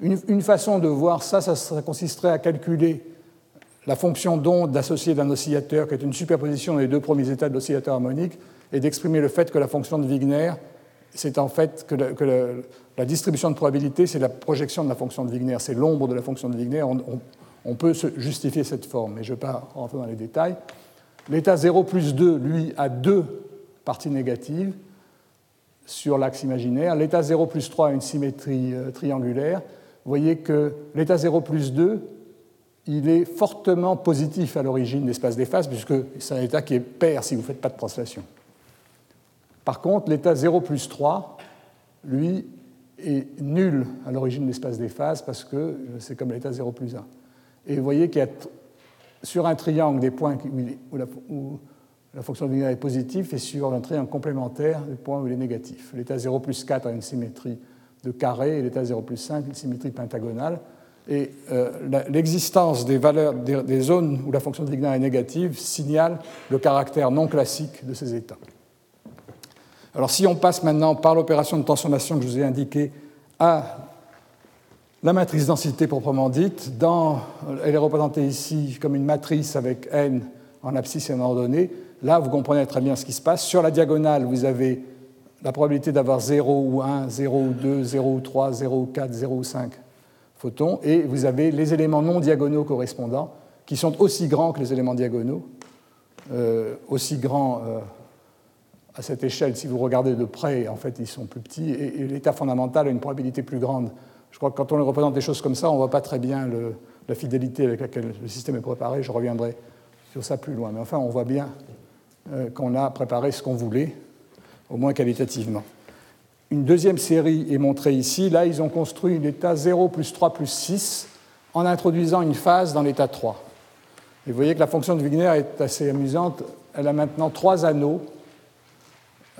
Une, façon de voir ça, ça, consisterait à calculer la fonction d'onde associée d'un oscillateur, qui est une superposition des deux premiers états de l'oscillateur harmonique, et d'exprimer le fait que la fonction de Wigner, c'est en fait que, la, distribution de probabilité, c'est la projection de la fonction de Wigner, c'est l'ombre de la fonction de Wigner. On, peut justifier cette forme, mais je ne vais pas rentrer dans les détails. L'état 0 plus 2, lui, a deux parties négatives sur l'axe imaginaire. L'état 0 plus 3 a une symétrie euh, triangulaire vous voyez que l'état 0 plus 2, il est fortement positif à l'origine de l'espace des phases, puisque c'est un état qui est pair si vous ne faites pas de translation. Par contre, l'état 0 plus 3, lui, est nul à l'origine de l'espace des phases, parce que c'est comme l'état 0 plus 1. Et vous voyez qu'il y a sur un triangle des points où, la, fonction de est positive, et sur un triangle complémentaire des points où il est négatif. L'état 0 plus 4 a une symétrie de carré et l'état 0 plus 5, une symétrie pentagonale. Et euh, l'existence des, valeurs, des, zones où la fonction de Wigner est négative signale le caractère non classique de ces états. Alors si on passe maintenant par l'opération de transformation que je vous ai indiquée à la matrice densité proprement dite, elle est représentée ici comme une matrice avec n en abscisse et en ordonnée. Là, vous comprenez très bien ce qui se passe. Sur la diagonale, vous avez la probabilité d'avoir 0 ou 1, 0 ou 2, 0 ou 3, 0 ou 4, 0 ou 5 photons, et vous avez les éléments non diagonaux correspondants, qui sont aussi grands que les éléments diagonaux, euh, aussi grands euh, à cette échelle, si vous regardez de près, en fait, ils sont plus petits, et, l'état fondamental a une probabilité plus grande. Je crois que quand on représente des choses comme ça, on ne voit pas très bien la fidélité avec laquelle le système est préparé. Je reviendrai sur ça plus loin. Mais enfin, on voit bien euh, qu'on a préparé ce qu'on voulait au moins qualitativement. Une deuxième série est montrée ici. Là, ils ont construit l'état 0 plus 3 plus 6 en introduisant une phase dans l'état 3. Et vous voyez que la fonction de Wigner est assez amusante. Elle a maintenant trois anneaux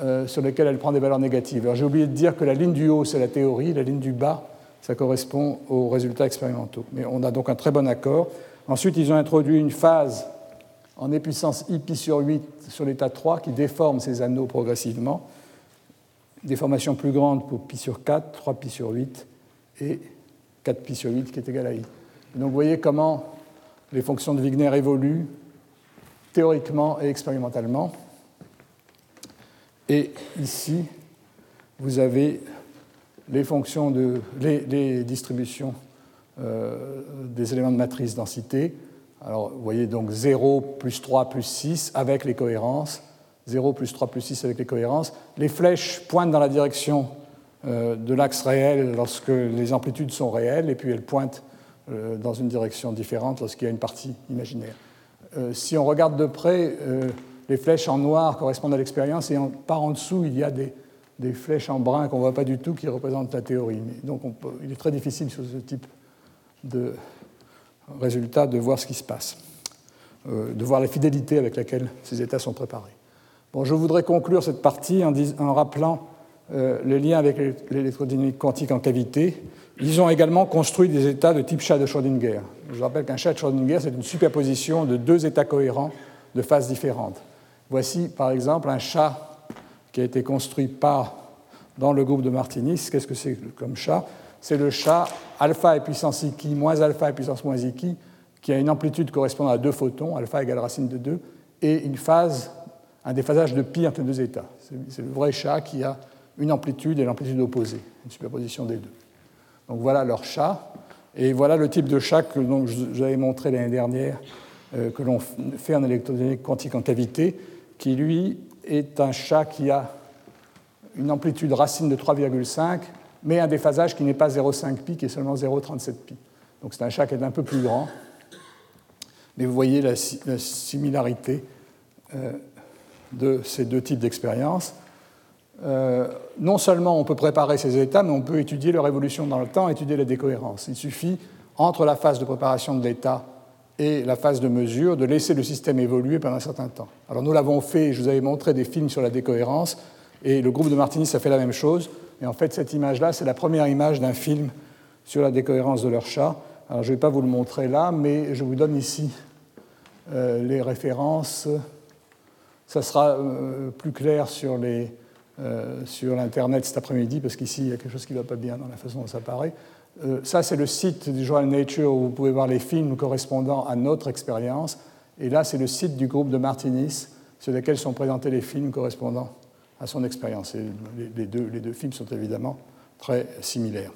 euh, sur lesquels elle prend des valeurs négatives. Alors j'ai oublié de dire que la ligne du haut, c'est la théorie, la ligne du bas, ça correspond aux résultats expérimentaux. Mais on a donc un très bon accord. Ensuite, ils ont introduit une phase en épuissance i pi sur 8 sur l'état 3 qui déforme ces anneaux progressivement. Déformation plus grande pour pi sur 4, 3 pi sur 8 et 4 pi sur 8 qui est égal à i. donc vous voyez comment les fonctions de Wigner évoluent théoriquement et expérimentalement. Et ici, vous avez les fonctions de les, distributions euh, des éléments de matrice densité alors, vous voyez donc 0 plus 3 plus 6 avec les cohérences. 0 plus 3 plus 6 avec les cohérences. Les flèches pointent dans la direction euh, de l'axe réel lorsque les amplitudes sont réelles, et puis elles pointent euh, dans une direction différente lorsqu'il y a une partie imaginaire. Si on regarde de près, les flèches en noir correspondent à l'expérience, et par en dessous, il y a des, flèches en brun qu'on ne voit pas du tout qui représentent la théorie. donc il est très difficile sur ce type de, résultat de voir ce qui se passe, euh, de voir la fidélité avec laquelle ces états sont préparés. Je voudrais conclure cette partie en, en rappelant euh, le lien avec l'électrodynamique quantique en cavité. Ils ont également construit des états de type chat de Schrödinger. Je rappelle qu'un chat de Schrödinger, c'est une superposition de deux états cohérents de phases différentes. Voici par exemple un chat qui a été construit par, dans le groupe de Martinis. Qu'est-ce que c'est comme chat? C'est le chat alpha et puissance iki moins alpha et puissance moins iki, qui a une amplitude correspondant à deux photons, alpha égale racine de 2, et une phase, un déphasage de pi entre les deux états. C'est le vrai chat qui a une amplitude et l'amplitude opposée, une superposition des deux. Donc voilà leur chat, et voilà le type de chat que j'avais montré l'année dernière, euh, que l'on fait en électrodynamique quantique en cavité, qui lui est un chat qui a une amplitude racine de 3,5, mais un déphasage qui n'est pas 0,5 pi, qui est seulement 0,37 pi. Donc c'est un chat qui est un peu plus grand. Mais vous voyez la, similarité euh, de ces deux types d'expériences. Euh, non seulement on peut préparer ces états, mais on peut étudier leur évolution dans le temps, étudier la décohérence. Il suffit, entre la phase de préparation de l'état et la phase de mesure, de laisser le système évoluer pendant un certain temps. Alors nous l'avons fait, je vous avais montré des films sur la décohérence, et le groupe de Martinis a fait la même chose. Et en fait, cette image-là, c'est la première image d'un film sur la décohérence de leur chat. Alors je ne vais pas vous le montrer là, mais je vous donne ici euh, les références. Ça sera euh, plus clair sur, les, euh, sur l'Internet cet après-midi, parce qu'ici, il y a quelque chose qui ne va pas bien dans la façon dont ça paraît. Ça, c'est le site du journal Nature où vous pouvez voir les films correspondant à notre expérience. Et là, c'est le site du groupe de Martinis, sur lequel sont présentés les films correspondant à son expérience. Les, deux, les films sont évidemment très similaires.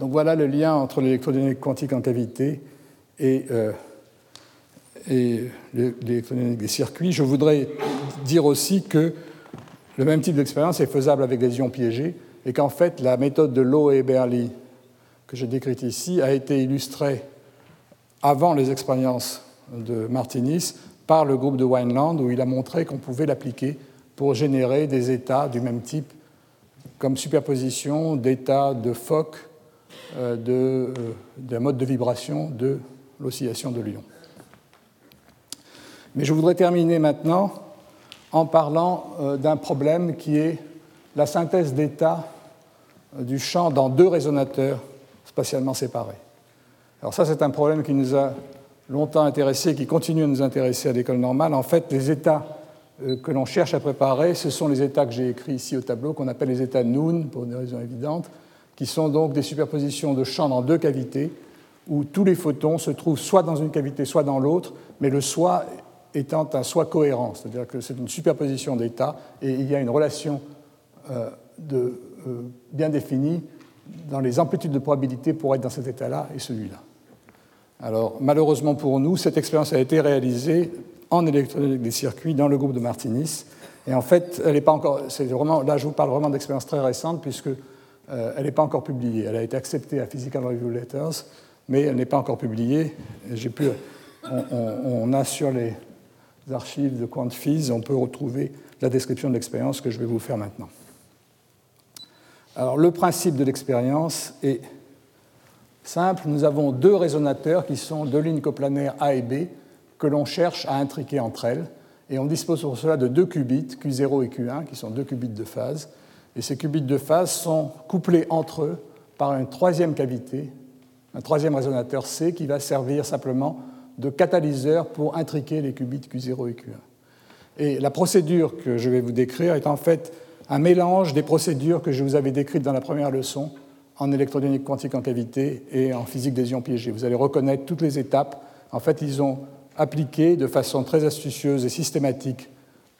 Donc voilà le lien entre l'électrodynamique quantique en cavité et et l'électrodynamique des circuits. Je voudrais dire aussi que le même type d'expérience est faisable avec des ions piégés et qu'en fait la méthode de Lowe et Berly que j'ai décrite ici a été illustrée avant les expériences de Martinis par le groupe de Wineland où il a montré qu'on pouvait l'appliquer pour générer des états du même type comme superposition d'états de Fock euh, euh, d'un mode de vibration de l'oscillation de Lyon. Mais je voudrais terminer maintenant en parlant euh, d'un problème qui est la synthèse d'état euh, du champ dans deux résonateurs spatialement séparés. Alors ça, c'est un problème qui nous a longtemps intéressés et qui continue à nous intéresser à l'école normale. En fait, les états euh, que l'on cherche à préparer, ce sont les états que j'ai écrits ici au tableau, qu'on appelle les états Noon, pour des raisons évidentes, qui sont donc des superpositions de champs dans deux cavités, où tous les photons se trouvent soit dans une cavité, soit dans l'autre, mais le soit étant un soi cohérent, c'est-à-dire que c'est une superposition d'états et il y a une relation euh, de, bien définie dans les amplitudes de probabilité pour être dans cet état-là et celui-là. Alors, malheureusement pour nous, cette expérience a été réalisée en électronique des circuits dans le groupe de Martinis. Et en fait, elle n'est pas encore. Vraiment, là, je vous parle vraiment d'expérience très récente, puisque euh, elle n'est pas encore publiée. Elle a été acceptée à Physical Review Letters, mais elle n'est pas encore publiée. Pu, on, a sur les, archives de QuantFizz, on peut retrouver la description de l'expérience que je vais vous faire maintenant. Alors, le principe de l'expérience est simple. Nous avons deux résonateurs qui sont deux lignes coplanaires A et B que l'on cherche à intriquer entre elles. Et on dispose pour cela de deux qubits, Q0 et Q1, qui sont deux qubits de phase. Et ces qubits de phase sont couplés entre eux par une troisième cavité, un troisième résonateur C qui va servir simplement de catalyseur pour intriquer les qubits Q0 et Q1. Et la procédure que je vais vous décrire est en fait un mélange des procédures que je vous avais décrites dans la première leçon en électrodynamique quantique en cavité et en physique des ions piégés. Vous allez reconnaître toutes les étapes. En fait, ils ont appliqué de façon très astucieuse et systématique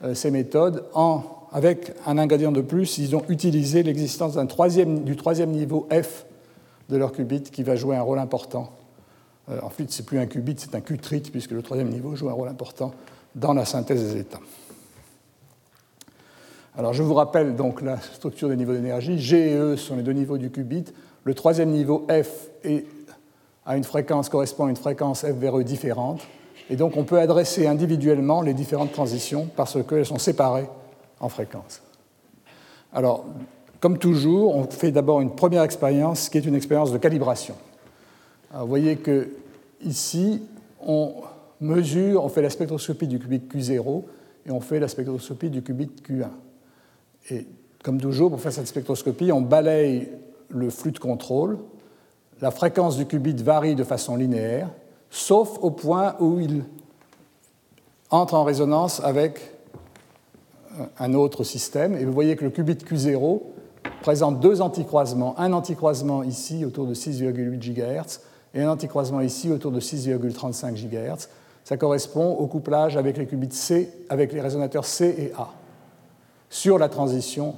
euh, ces méthodes. Avec un ingrédient de plus, ils ont utilisé l'existence du troisième niveau F de leur qubit qui va jouer un rôle important euh, en fait, ce n'est plus un qubit, c'est un qutrit, puisque le troisième niveau joue un rôle important dans la synthèse des états. Alors, je vous rappelle donc la structure des niveaux d'énergie. G et E sont les deux niveaux du qubit. Le troisième niveau, F, à une fréquence, correspond à une fréquence F vers E différente. Et donc, on peut adresser individuellement les différentes transitions parce qu'elles sont séparées en fréquences. Alors, comme toujours, on fait d'abord une première expérience qui est une expérience de calibration vous voyez que ici, on mesure, on fait la spectroscopie du qubit Q0 et on fait la spectroscopie du qubit Q1. Et comme toujours, pour faire cette spectroscopie, on balaye le flux de contrôle. La fréquence du qubit varie de façon linéaire, sauf au point où il entre en résonance avec un autre système. Et vous voyez que le qubit Q0 présente deux anticroisements. Un anticroisement ici autour de 6,8 GHz et un anticroisement ici autour de 6,35 GHz. Ça correspond au couplage avec les qubits C, avec les résonateurs C et A, sur la transition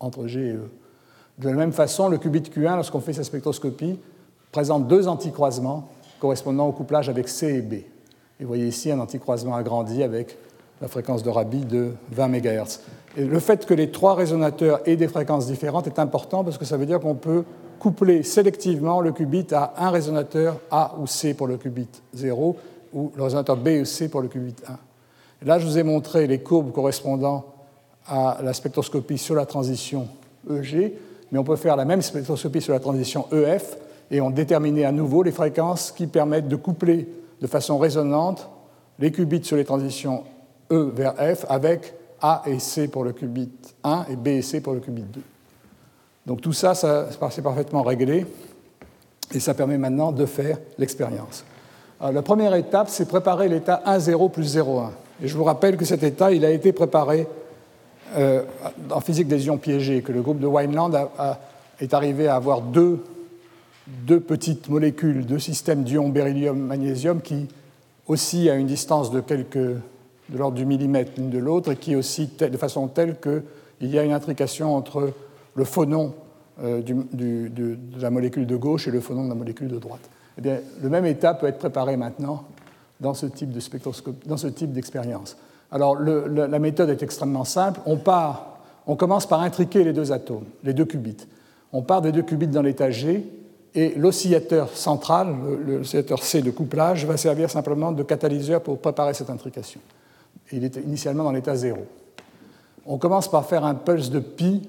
entre G et E. De la même façon, le qubit Q1, lorsqu'on fait sa spectroscopie, présente deux anticroisements correspondant au couplage avec C et B. Et vous voyez ici un anticroisement agrandi avec la fréquence de Rabi de 20 MHz. Et le fait que les trois résonateurs aient des fréquences différentes est important parce que ça veut dire qu'on peut coupler sélectivement le qubit à un résonateur A ou C pour le qubit 0 ou le résonateur B ou C pour le qubit 1. là, je vous ai montré les courbes correspondant à la spectroscopie sur la transition EG, mais on peut faire la même spectroscopie sur la transition EF et on déterminer à nouveau les fréquences qui permettent de coupler de façon résonante les qubits sur les transitions E vers F avec A et C pour le qubit 1 et B et C pour le qubit 2. Donc tout ça, ça c'est parfaitement réglé et ça permet maintenant de faire l'expérience. La première étape, c'est préparer l'état 1,0 plus 0,1. Et je vous rappelle que cet état, il a été préparé euh, en physique des ions piégés, que le groupe de Wineland est arrivé à avoir deux, petites molécules, deux systèmes d'ions beryllium-magnésium qui oscillent à une distance de l'ordre du millimètre l'une de l'autre et qui oscillent de façon telle qu'il y a une intrication entre le phonon euh, de la molécule de gauche et le phonon de la molécule de droite. Eh bien, le même état peut être préparé maintenant type dans ce type d'expérience. Alors, la méthode est extrêmement simple. On, part, on commence par intriquer les deux atomes, les deux qubits. On part des deux qubits dans l'état G et l'oscillateur central, l'oscillateur C de couplage, va servir simplement de catalyseur pour préparer cette intrication. Il est initialement dans l'état 0. On commence par faire un pulse de pi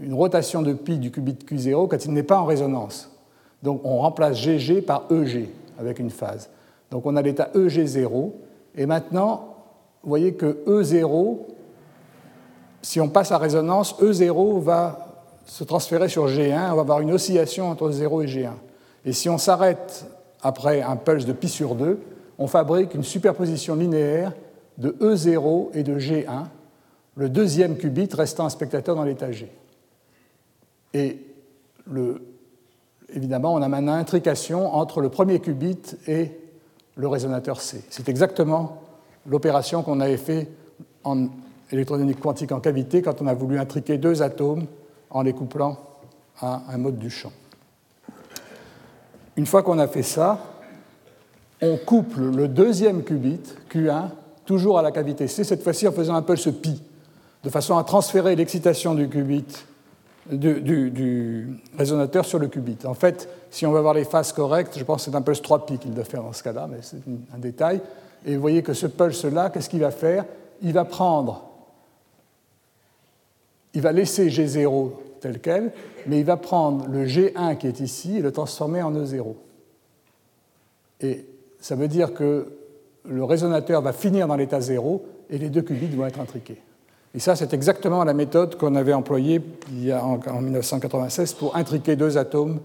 une rotation de pi du qubit Q0 quand il n'est pas en résonance. Donc on remplace GG par EG avec une phase. Donc on a l'état EG0. Et maintenant, vous voyez que E0, si on passe à résonance, E0 va se transférer sur G1, on va avoir une oscillation entre 0 et G1. Et si on s'arrête après un pulse de pi sur 2, on fabrique une superposition linéaire de E0 et de G1, le deuxième qubit restant un spectateur dans l'état G. Et évidemment, on a maintenant intrication entre le premier qubit et le résonateur C. C'est exactement l'opération qu'on avait fait en électrodynamique quantique en cavité quand on a voulu intriquer deux atomes en les couplant à un mode du champ. Une fois qu'on a fait ça, on couple le deuxième qubit, Q1, toujours à la cavité C, cette fois-ci en faisant un pulse pi, de façon à transférer l'excitation du qubit du, résonateur sur le qubit. En fait, si on veut avoir les phases correctes, je pense que c'est un pulse 3 pi qu'il doit faire dans ce cas-là, mais c'est un détail. Et vous voyez que ce pulse-là, qu'est-ce qu'il va faire? Il va prendre, il va laisser G0 tel quel, mais il va prendre le G1 qui est ici et le transformer en E0. Et ça veut dire que le résonateur va finir dans l'état 0 et les deux qubits vont être intriqués. Et ça, c'est exactement la méthode qu'on avait employée en, 1996 pour intriquer deux atomes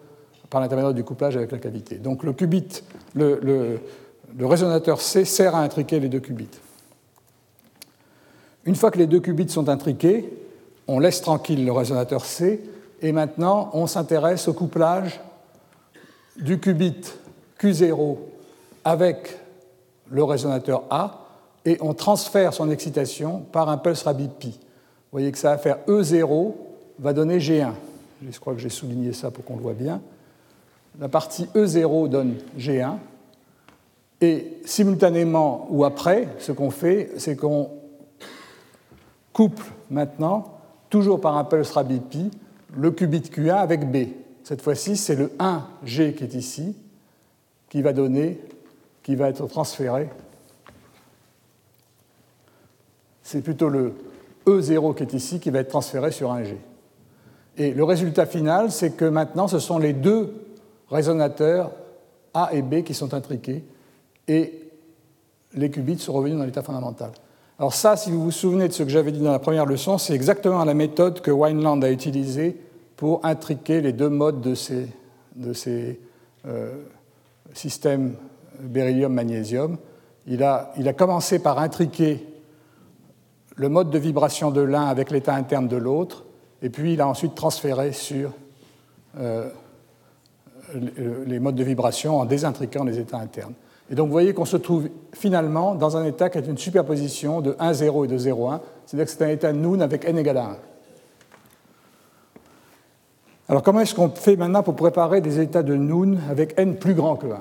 par l'intermédiaire du couplage avec la cavité. Donc le qubit, le, résonateur C sert à intriquer les deux qubits. Une fois que les deux qubits sont intriqués, on laisse tranquille le résonateur C et maintenant on s'intéresse au couplage du qubit Q0 avec le résonateur A et on transfère son excitation par un pulse rapide pi. Vous voyez que ça va faire E0 va donner G1. Je crois que j'ai souligné ça pour qu'on le voit bien. La partie E0 donne G1. Et simultanément ou après, ce qu'on fait, c'est qu'on couple maintenant, toujours par un pulse rapide pi, le qubit Q1 avec B. Cette fois-ci, c'est le 1G qui est ici, qui va donner, qui va être transféré c'est plutôt le E0 qui est ici qui va être transféré sur un G. Et le résultat final, c'est que maintenant, ce sont les deux résonateurs A et B qui sont intriqués, et les qubits sont revenus dans l'état fondamental. Alors ça, si vous vous souvenez de ce que j'avais dit dans la première leçon, c'est exactement la méthode que Wineland a utilisée pour intriquer les deux modes de ces, de ces euh, systèmes beryllium-magnésium. Il a, il a commencé par intriquer le mode de vibration de l'un avec l'état interne de l'autre, et puis il a ensuite transféré sur euh, les modes de vibration en désintriquant les états internes. Et donc vous voyez qu'on se trouve finalement dans un état qui est une superposition de 1, 0 et de 0, 1, c'est-à-dire que c'est un état Noon avec n égale à 1. Alors comment est-ce qu'on fait maintenant pour préparer des états de Noon avec n plus grand que 1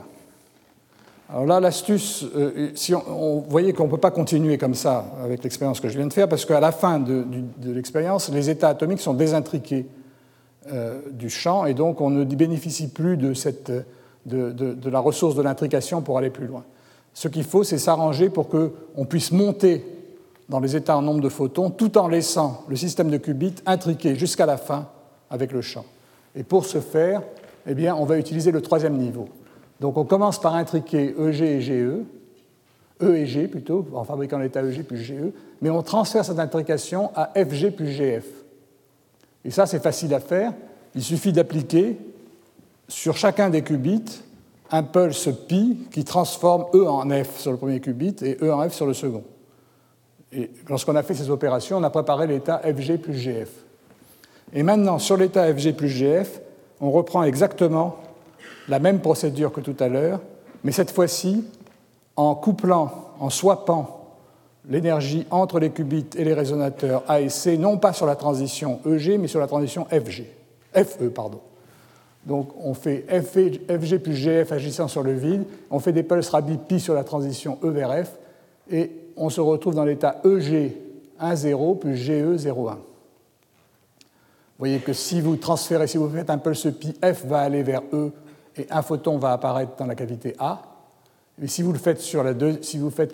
Alors là, l'astuce, euh, si on, voyait qu'on ne peut pas continuer comme ça avec l'expérience que je viens de faire, parce qu'à la fin de, l'expérience, les états atomiques sont désintriqués euh, du champ, et donc on ne bénéficie plus de, cette, de, la ressource de l'intrication pour aller plus loin. Ce qu'il faut, c'est s'arranger pour qu'on puisse monter dans les états en nombre de photons, tout en laissant le système de qubits intriqué jusqu'à la fin avec le champ. Et pour ce faire, eh bien, on va utiliser le troisième niveau. Donc on commence par intriquer EG et GE, E et G plutôt, en fabriquant l'état EG plus GE, mais on transfère cette intrication à FG plus GF. Et ça, c'est facile à faire. Il suffit d'appliquer sur chacun des qubits un pulse pi qui transforme E en F sur le premier qubit et E en F sur le second. Et lorsqu'on a fait ces opérations, on a préparé l'état FG plus GF. Et maintenant, sur l'état FG plus GF, on reprend exactement la même procédure que tout à l'heure, mais cette fois-ci en couplant, en swappant l'énergie entre les qubits et les résonateurs A et C, non pas sur la transition EG, mais sur la transition FG, FE. Pardon. Donc on fait FG plus GF agissant sur le vide, on fait des pulses Rabi pi sur la transition E vers F, et on se retrouve dans l'état EG 1,0 plus GE 0,1. Vous voyez que si vous transférez, si vous faites un pulse pi, F va aller vers E et un photon va apparaître dans la cavité A. Et si vous le faites sur la deux, si vous euh,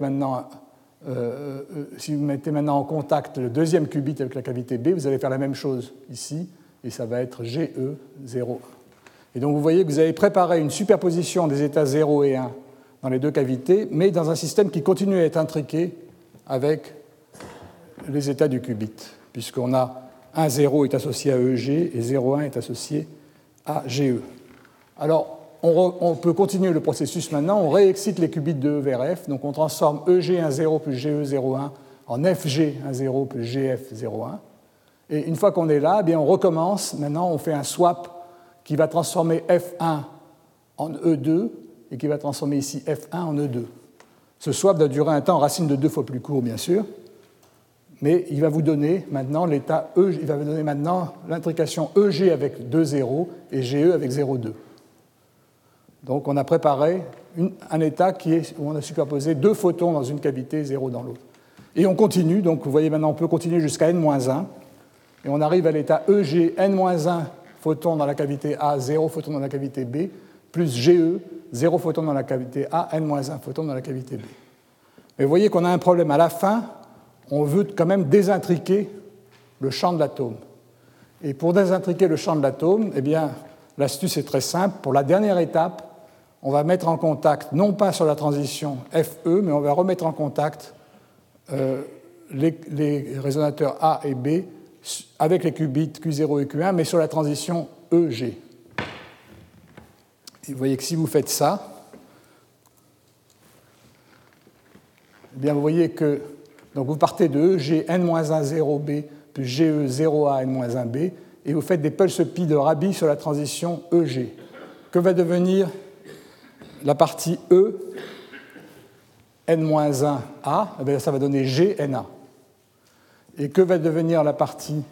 euh, si vous mettez maintenant en contact le deuxième qubit avec la cavité B, vous allez faire la même chose ici, et ça va être GE0. Et donc vous voyez que vous avez préparé une superposition des états 0 et 1 dans les deux cavités, mais dans un système qui continue à être intriqué avec les états du qubit, puisqu'on a 1, 0 est associé à EG et 0, 1 est associé à GE. Alors, on, peut continuer le processus maintenant, on réexcite les qubits de E vers F, donc on transforme EG10 plus GE01 en FG10 plus GF01. Et une fois qu'on est là, eh bien on recommence, maintenant on fait un swap qui va transformer F1 en E2 et qui va transformer ici F1 en E2. Ce swap doit durer un temps racine de deux fois plus court, bien sûr, mais il va vous donner maintenant l'état E, il va vous donner maintenant l'intrication EG avec 2 zéros et GE avec 0,2. Donc on a préparé un état où on a superposé deux photons dans une cavité, zéro dans l'autre. Et on continue, donc vous voyez maintenant on peut continuer jusqu'à n-1, et on arrive à l'état EG n-1 photons dans la cavité A, 0 photons dans la cavité B, plus GE, 0 photons dans la cavité A, n-1 photons dans la cavité B. Mais vous voyez qu'on a un problème. À la fin, on veut quand même désintriquer le champ de l'atome. Et pour désintriquer le champ de l'atome, eh bien, l'astuce est très simple. Pour la dernière étape, on va mettre en contact, non pas sur la transition FE, mais on va remettre en contact euh, les, résonateurs A et B avec les qubits Q0 et Q1, mais sur la transition EG. Et vous voyez que si vous faites ça, eh bien vous voyez que donc vous partez de EG n-1 0B plus GE 0A n-1B, et vous faites des pulses pi de Rabi sur la transition EG. Que va devenir la partie E, n-1A, eh ça va donner GNA. Et que va devenir la partie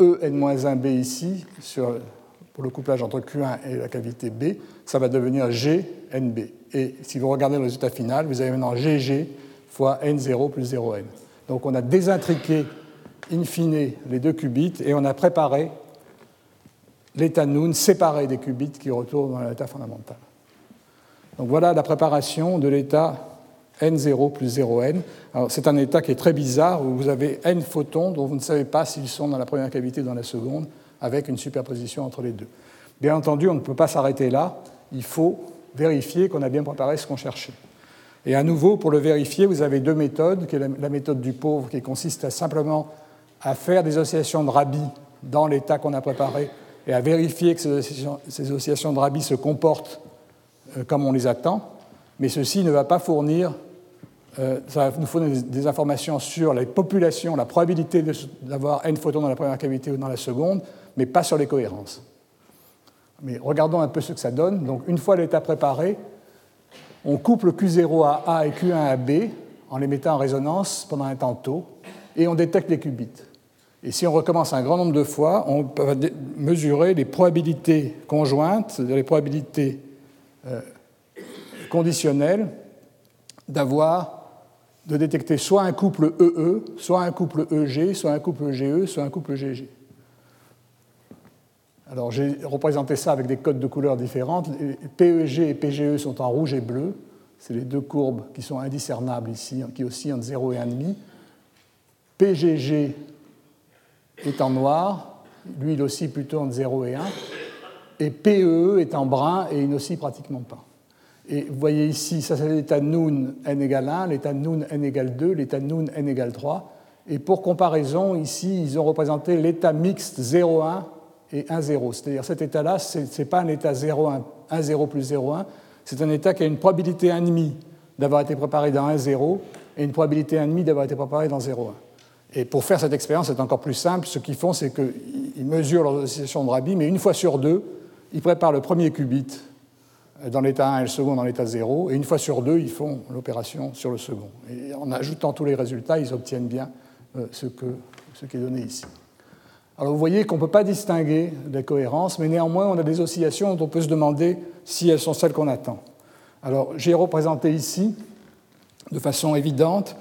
E, n-1B ici, pour le couplage entre Q1 et la cavité B, ça va devenir GNB. Et si vous regardez le résultat final, vous avez maintenant GG fois N0 plus 0N. Donc on a désintriqué in fine les deux qubits et on a préparé l'état Noon séparé des qubits qui retournent dans l'état fondamental. Donc voilà la préparation de l'état n0 plus 0n. C'est un état qui est très bizarre où vous avez n photons dont vous ne savez pas s'ils sont dans la première cavité ou dans la seconde, avec une superposition entre les deux. Bien entendu, on ne peut pas s'arrêter là. Il faut vérifier qu'on a bien préparé ce qu'on cherchait. Et à nouveau, pour le vérifier, vous avez deux méthodes, la méthode du pauvre, qui consiste simplement à faire des oscillations de Rabi dans l'état qu'on a préparé et à vérifier que ces oscillations de Rabi se comportent euh, comme on les attend, mais ceci ne va pas fournir, euh, ça nous fournir des informations sur les populations, la probabilité d'avoir n photons dans la première cavité ou dans la seconde, mais pas sur les cohérences. Mais regardons un peu ce que ça donne. Donc une fois l'état préparé, on couple Q0 à A et Q1 à B en les mettant en résonance pendant un temps tôt, et on détecte les qubits. Et si on recommence un grand nombre de fois, on peut mesurer les probabilités conjointes, les probabilités euh, conditionnel d'avoir de détecter soit un couple EE, soit un couple EG, soit un couple EGE, soit un couple GG. Alors j'ai représenté ça avec des codes de couleurs différentes. PEG et PGE sont en rouge et bleu. C'est les deux courbes qui sont indiscernables ici, qui oscillent entre 0 et 1,5. PGG est en noir, lui il oscille plutôt entre 0 et 1. Et PEE est en brun et il n'oscille pratiquement pas. Et vous voyez ici, ça c'est l'état Noon n égale 1, l'état Noon n égale 2, l'état Noon n égale 3. Et pour comparaison, ici, ils ont représenté l'état mixte 0,1 et 1,0. C'est-à-dire cet état-là, ce n'est pas un état 0,1, 1,0 plus 0,1, c'est un état qui a une probabilité 1,5 d'avoir été préparé dans 1,0 et une probabilité 1,5 d'avoir été préparé dans 0,1. Et pour faire cette expérience, c'est encore plus simple. Ce qu'ils font, c'est qu'ils mesurent leurs associations de Rabi, mais une fois sur deux, ils préparent le premier qubit dans l'état 1 et le second dans l'état 0, et une fois sur deux, ils font l'opération sur le second. Et en ajoutant tous les résultats, ils obtiennent bien euh, ce, qui est donné ici. Alors vous voyez qu'on ne peut pas distinguer les cohérences, mais néanmoins on a des oscillations dont on peut se demander si elles sont celles qu'on attend. Alors j'ai représenté ici, de façon évidente,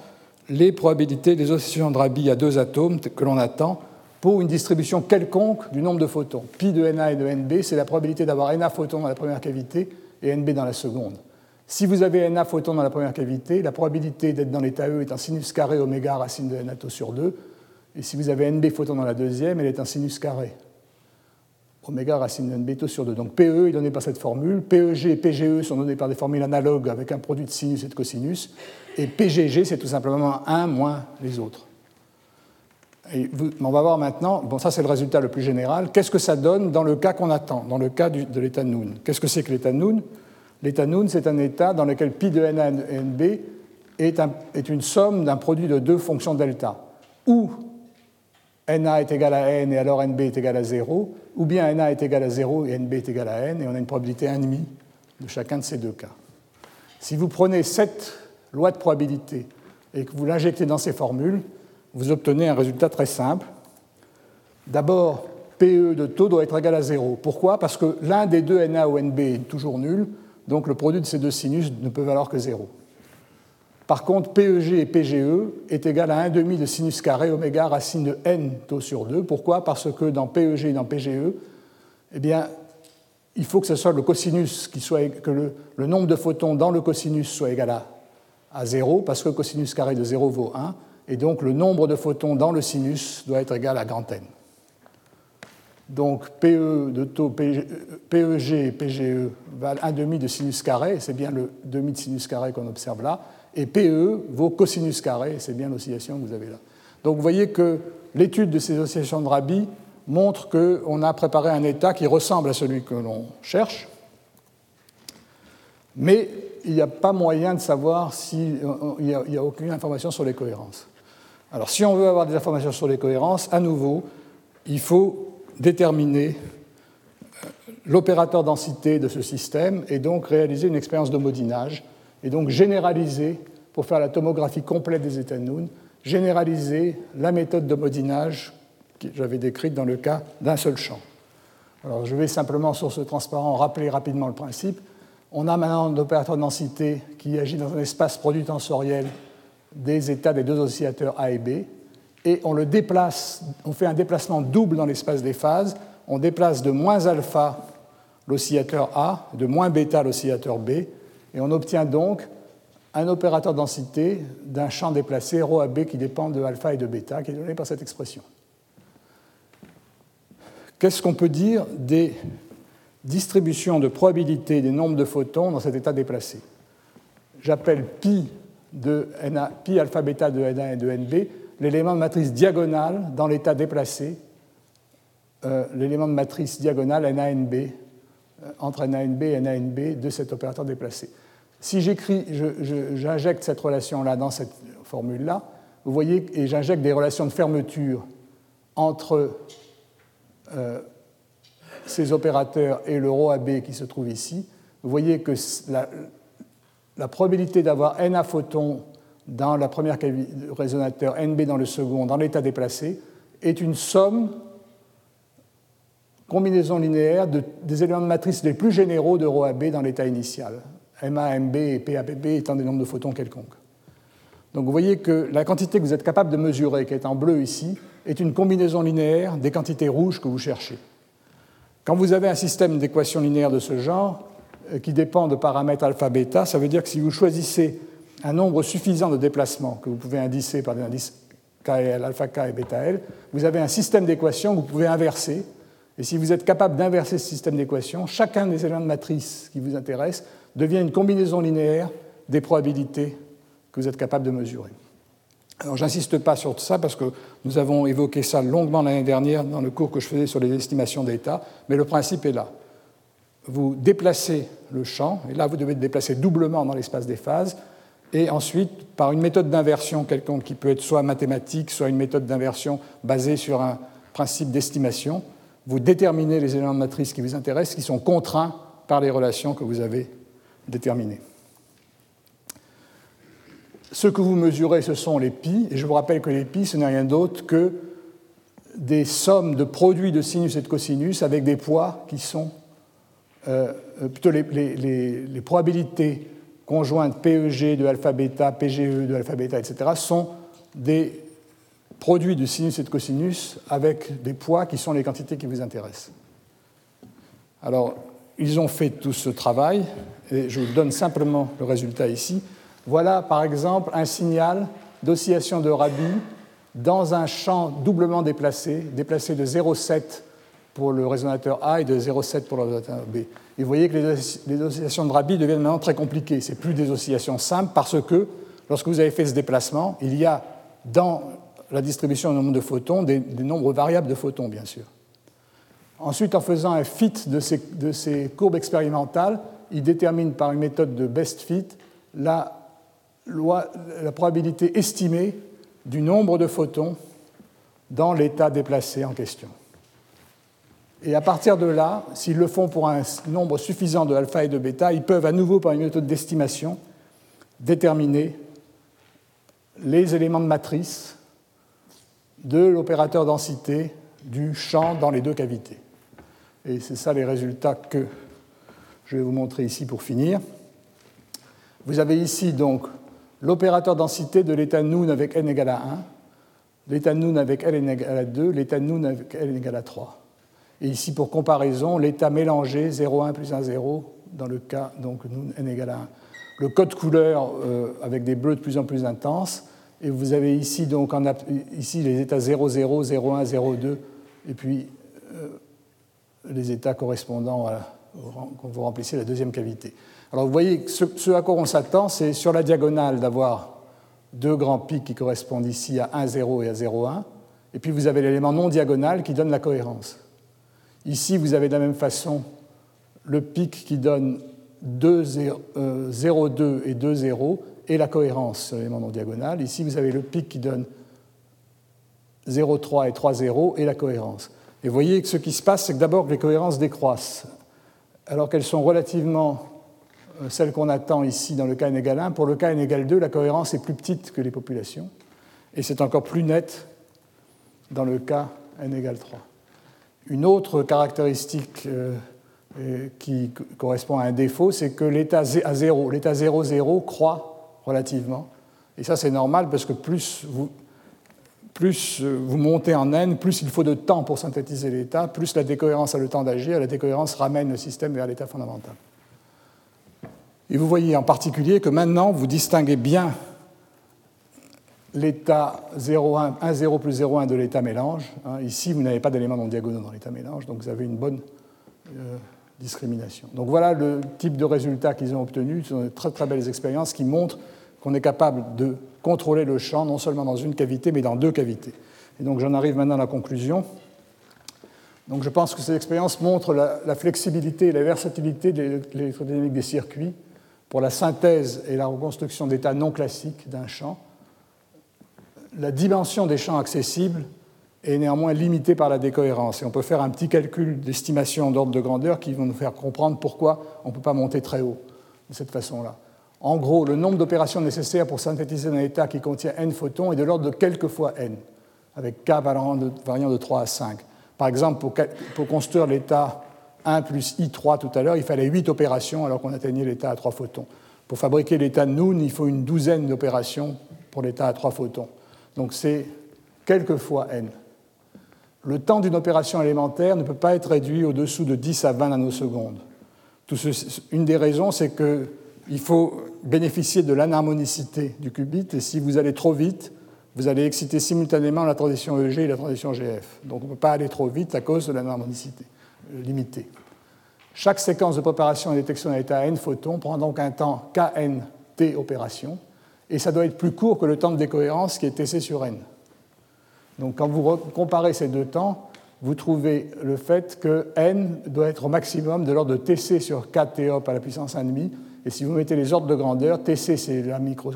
les probabilités des oscillations de Rabi à deux atomes que l'on attend pour une distribution quelconque du nombre de photons. Pi de Na et de Nb, c'est la probabilité d'avoir Na photons dans la première cavité et Nb dans la seconde. Si vous avez Na photons dans la première cavité, la probabilité d'être dans l'état E est un sinus carré oméga racine de Na sur 2. Et si vous avez Nb photons dans la deuxième, elle est un sinus carré. Oméga racine de NB sur 2. Donc PE est donné par cette formule. PEG et PGE sont donnés par des formules analogues avec un produit de sinus et de cosinus. Et PGG, c'est tout simplement 1 moins les autres. On va voir maintenant, bon ça c'est le résultat le plus général, qu'est-ce que ça donne dans le cas qu'on attend, dans le cas de l'état Noon. Qu'est-ce que c'est que l'état Noon L'état Noon, c'est un état dans lequel pi de Na et Nb est, est une somme d'un produit de deux fonctions delta, où Na est égal à n et alors Nb est égal à 0, ou bien Na est égal à 0 et Nb est égal à n, et on a une probabilité 1,5 de chacun de ces deux cas. Si vous prenez cette loi de probabilité et que vous l'injectez dans ces formules, vous obtenez un résultat très simple. D'abord, PE de taux doit être égal à 0. Pourquoi? Parce que l'un des deux NA ou NB est toujours nul, donc le produit de ces deux sinus ne peut valoir que 0. Par contre, PEG et PGE est égal à 1,5 de sinus carré oméga racine de n taux sur 2. Pourquoi? Parce que dans PEG et dans PGE, eh bien, il faut que ce soit le cosinus qui soit, que le, nombre de photons dans le cosinus soit égal à, à 0, parce que cosinus carré de 0 vaut 1 et donc le nombre de photons dans le sinus doit être égal à grand N. Donc PE de taux PEG et PGE valent 1,5 de sinus carré, c'est bien le demi de sinus carré qu'on observe là, et PE vaut cosinus carré, c'est bien l'oscillation que vous avez là. Donc vous voyez que l'étude de ces oscillations de Rabi montre qu'on a préparé un état qui ressemble à celui que l'on cherche, mais il n'y a pas moyen de savoir s'il n'y a, a aucune information sur les cohérences. Alors si on veut avoir des informations sur les cohérences, à nouveau, il faut déterminer euh, l'opérateur densité de ce système et donc réaliser une expérience d'homodinage et donc généraliser, pour faire la tomographie complète des états de généraliser la méthode d'homodinage que j'avais décrite dans le cas d'un seul champ. Alors je vais simplement sur ce transparent rappeler rapidement le principe. On a maintenant un opérateur de densité qui agit dans un espace produit tensoriel des états des deux oscillateurs A et B, et on le déplace, on fait un déplacement double dans l'espace des phases, on déplace de moins alpha l'oscillateur A, de moins bêta l'oscillateur B, et on obtient donc un opérateur densité d'un champ déplacé ρ à B qui dépend de alpha et de bêta, qui est donné par cette expression. Qu'est-ce qu'on peut dire des distributions de probabilité des nombres de photons dans cet état déplacé? J'appelle pi de pi alpha bêta de Na et de Nb, l'élément de matrice diagonale dans l'état déplacé, euh, l'élément de matrice diagonale NANB, euh, entre NANB et NANB de cet opérateur déplacé. Si j'écris, j'injecte cette relation-là dans cette formule-là, vous voyez, et j'injecte des relations de fermeture entre euh, ces opérateurs et le ρ AB qui se trouve ici, vous voyez que la, la probabilité d'avoir NA photons dans la première résonateur, NB dans le second, dans l'état déplacé, est une somme, combinaison linéaire des éléments de matrice les plus généraux de ρAB dans l'état initial. MA, MB et PAPB étant des nombres de photons quelconques. Donc vous voyez que la quantité que vous êtes capable de mesurer, qui est en bleu ici, est une combinaison linéaire des quantités rouges que vous cherchez. Quand vous avez un système d'équations linéaires de ce genre, qui dépend de paramètres alpha-bêta, ça veut dire que si vous choisissez un nombre suffisant de déplacements que vous pouvez indicer par des indices KL, alpha K et bêta L, vous avez un système d'équations que vous pouvez inverser. Et si vous êtes capable d'inverser ce système d'équations, chacun des éléments de matrice qui vous intéressent devient une combinaison linéaire des probabilités que vous êtes capable de mesurer. Alors j'insiste pas sur ça parce que nous avons évoqué ça longuement l'année dernière dans le cours que je faisais sur les estimations d'état, mais le principe est là. Vous déplacez le champ, et là vous devez le déplacer doublement dans l'espace des phases, et ensuite, par une méthode d'inversion quelconque qui peut être soit mathématique, soit une méthode d'inversion basée sur un principe d'estimation, vous déterminez les éléments de matrice qui vous intéressent, qui sont contraints par les relations que vous avez déterminées. Ce que vous mesurez, ce sont les pi, et je vous rappelle que les pi, ce n'est rien d'autre que des sommes de produits de sinus et de cosinus avec des poids qui sont euh, euh, plutôt les, les, probabilités conjointes PEG de alpha bêta, PGE de alpha bêta, etc., sont des produits de sinus et de cosinus avec des poids qui sont les quantités qui vous intéressent. Alors, ils ont fait tout ce travail, et je vous donne simplement le résultat ici. Voilà, par exemple, un signal d'oscillation de Rabi dans un champ doublement déplacé, déplacé de 0,7 pour le résonateur A et de 0,7 pour le résonateur B. Et vous voyez que les oscillations de Rabi deviennent maintenant très compliquées. Ce plus des oscillations simples parce que lorsque vous avez fait ce déplacement, il y a dans la distribution du nombre de photons des, nombres variables de photons, bien sûr. Ensuite, en faisant un fit de ces, de ces courbes expérimentales, il détermine par une méthode de best fit la, loi, la probabilité estimée du nombre de photons dans l'état déplacé en question. Et à partir de là, s'ils le font pour un nombre suffisant de alpha et de bêta, ils peuvent à nouveau, par une méthode d'estimation, déterminer les éléments de matrice de l'opérateur densité du champ dans les deux cavités. Et c'est ça les résultats que je vais vous montrer ici pour finir. Vous avez ici donc l'opérateur densité de l'état Noon avec n égale à 1, l'état Noon avec L égale à 2, l'état Noon avec L égale à 3. Et ici, pour comparaison, l'état mélangé 0,1 plus 1, 0, dans le cas donc n égale à 1. Le code couleur euh, avec des bleus de plus en plus intenses. Et vous avez ici, donc, ici les états 0, 0, 0, 1, 0, 2, et puis euh, les états correspondant à, quand vous remplissez la deuxième cavité. Alors vous voyez, ce, ce à quoi on s'attend, c'est sur la diagonale d'avoir deux grands pics qui correspondent ici à 1, 0 et à 0, 1, et puis vous avez l'élément non diagonal qui donne la cohérence. Ici, vous avez de la même façon le pic qui donne 0,2 euh, et 2, 0 et la cohérence sur l'élément non diagonal. Ici, vous avez le pic qui donne 0,3 et 3, 0 et la cohérence. Et vous voyez que ce qui se passe, c'est que d'abord les cohérences décroissent, alors qu'elles sont relativement euh, celles qu'on attend ici dans le cas n égale 1. Pour le cas n égale 2, la cohérence est plus petite que les populations, et c'est encore plus net dans le cas n égale 3. Une autre caractéristique euh, qui correspond à un défaut, c'est que l'état à 0, l'état 0, 0 croît relativement. Et ça, c'est normal parce que plus vous, plus euh, vous montez en n, plus il faut de temps pour synthétiser l'état, plus la décohérence a le temps d'agir, la décohérence ramène le système vers l'état fondamental. Et vous voyez en particulier que maintenant, vous distinguez bien l'état 1, 0 plus 0,1 de l'état mélange. Hein, ici, vous n'avez pas d'éléments non diagonaux dans l'état mélange, donc vous avez une bonne euh, discrimination. Donc voilà le type de résultats qu'ils ont obtenus. Ce sont de très très belles expériences qui montrent qu'on est capable de contrôler le champ non seulement dans une cavité, mais dans deux cavités. Et donc j'en arrive maintenant à la conclusion. Donc je pense que ces expériences montrent la, la flexibilité et la versatilité de l'électrodynamique des circuits pour la synthèse et la reconstruction d'états non classiques d'un champ la dimension des champs accessibles est néanmoins limitée par la décohérence. Et on peut faire un petit calcul d'estimation d'ordre de grandeur qui va nous faire comprendre pourquoi on ne peut pas monter très haut de cette façon-là. En gros, le nombre d'opérations nécessaires pour synthétiser un état qui contient n photons est de l'ordre de quelques fois n, avec k variant de, 3 à 5. Par exemple, pour, construire l'état 1 plus I3 tout à l'heure, il fallait 8 opérations alors qu'on atteignait l'état à 3 photons. Pour fabriquer l'état Noon, il faut une douzaine d'opérations pour l'état à 3 photons. Donc c'est quelques fois n. Le temps d'une opération élémentaire ne peut pas être réduit au-dessous de 10 à 20 nanosecondes. une des raisons, c'est qu'il faut bénéficier de l'anharmonicité du qubit, et si vous allez trop vite, vous allez exciter simultanément la transition EG et la transition GF. Donc on ne peut pas aller trop vite à cause de l'anharmonicité limitée. Chaque séquence de préparation et détection d'un état à n photons prend donc un temps kn t opérations, et ça doit être plus court que le temps de décohérence qui est Tc sur n. Donc quand vous comparez ces deux temps, vous trouvez le fait que n doit être au maximum de l'ordre de Tc sur 4 op à la puissance 1,5, et si vous mettez les ordres de grandeur, Tc c'est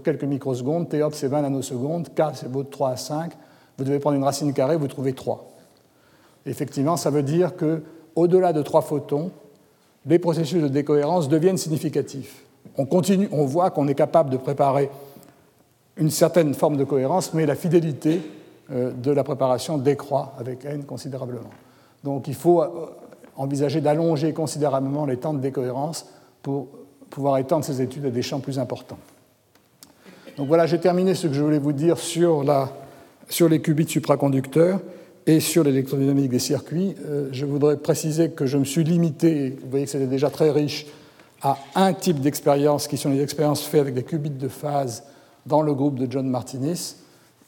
quelques microsecondes, Top c'est 20 nanosecondes, K c'est votre 3 à 5, vous devez prendre une racine carrée, vous trouvez 3. Effectivement, ça veut dire que au-delà de 3 photons, les processus de décohérence deviennent significatifs. On, continue, on voit qu'on est capable de préparer une certaine forme de cohérence, mais la fidélité euh, de la préparation décroît avec n considérablement. Donc il faut euh, envisager d'allonger considérablement les temps de décohérence pour pouvoir étendre ces études à des champs plus importants. Donc voilà, j'ai terminé ce que je voulais vous dire sur, les qubits supraconducteurs et sur l'électrodynamique des circuits. Euh, je voudrais préciser que je me suis limité, vous voyez que c'était déjà très riche, à un type d'expérience qui sont les expériences faites avec des qubits de phase dans le groupe de John Martinis.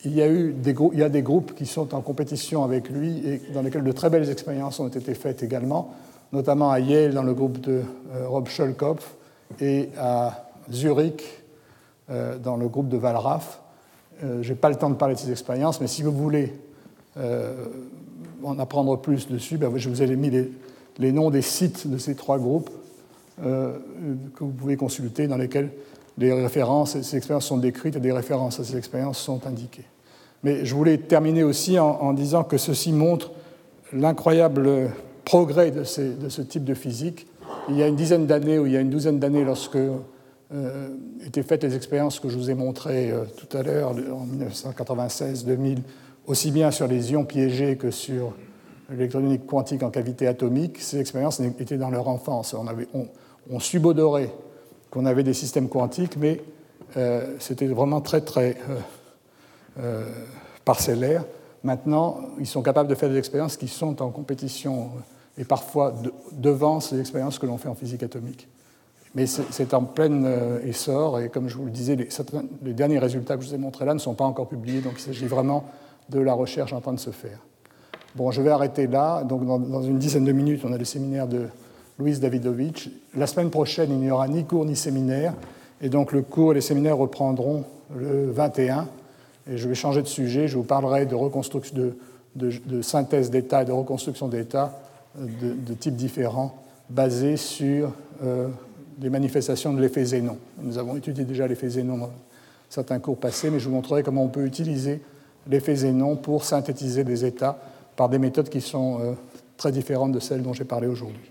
Il y, a eu des il y a des groupes qui sont en compétition avec lui et dans lesquels de très belles expériences ont été faites également, notamment à Yale dans le groupe de euh, Rob Schulkopf et à Zurich euh, dans le groupe de Valraff. je n'ai pas le temps de parler de ces expériences, mais si vous voulez euh, en apprendre plus dessus, ben, je vous ai mis les, noms des sites de ces trois groupes euh, que vous pouvez consulter, dans lesquels les références, ces expériences sont décrites et des références à ces expériences sont indiquées. Mais je voulais terminer aussi en, disant que ceci montre l'incroyable progrès de, ce type de physique. Il y a une dizaine d'années, ou il y a une douzaine d'années, lorsque euh, étaient faites les expériences que je vous ai montrées tout à l'heure, en 1996-2000, aussi bien sur les ions piégés que sur l'électronique quantique en cavité atomique, ces expériences étaient dans leur enfance. On, subodorait qu'on avait des systèmes quantiques, mais euh, c'était vraiment très, très euh, euh, parcellaire. Maintenant, ils sont capables de faire des expériences qui sont en compétition et parfois devant ces expériences que l'on fait en physique atomique. Mais c'est en plein essor, et comme je vous le disais, les, les derniers résultats que je vous ai montrés là ne sont pas encore publiés, donc il s'agit vraiment de la recherche en train de se faire. Bon, je vais arrêter là. Donc, dans, une dizaine de minutes, on a le séminaire de Louise Davidovich. La semaine prochaine, il n'y aura ni cours ni séminaire. Et donc, le cours et les séminaires reprendront le 21. Et je vais changer de sujet. Je vous parlerai de, reconstruction, de, synthèse d'état et de reconstruction d'état de, types différents basés sur euh, des manifestations de l'effet Zénon. Nous avons étudié déjà l'effet Zénon dans certains cours passés, mais je vous montrerai comment on peut utiliser l'effet Zénon pour synthétiser des états par des méthodes qui sont euh, très différentes de celles dont j'ai parlé aujourd'hui.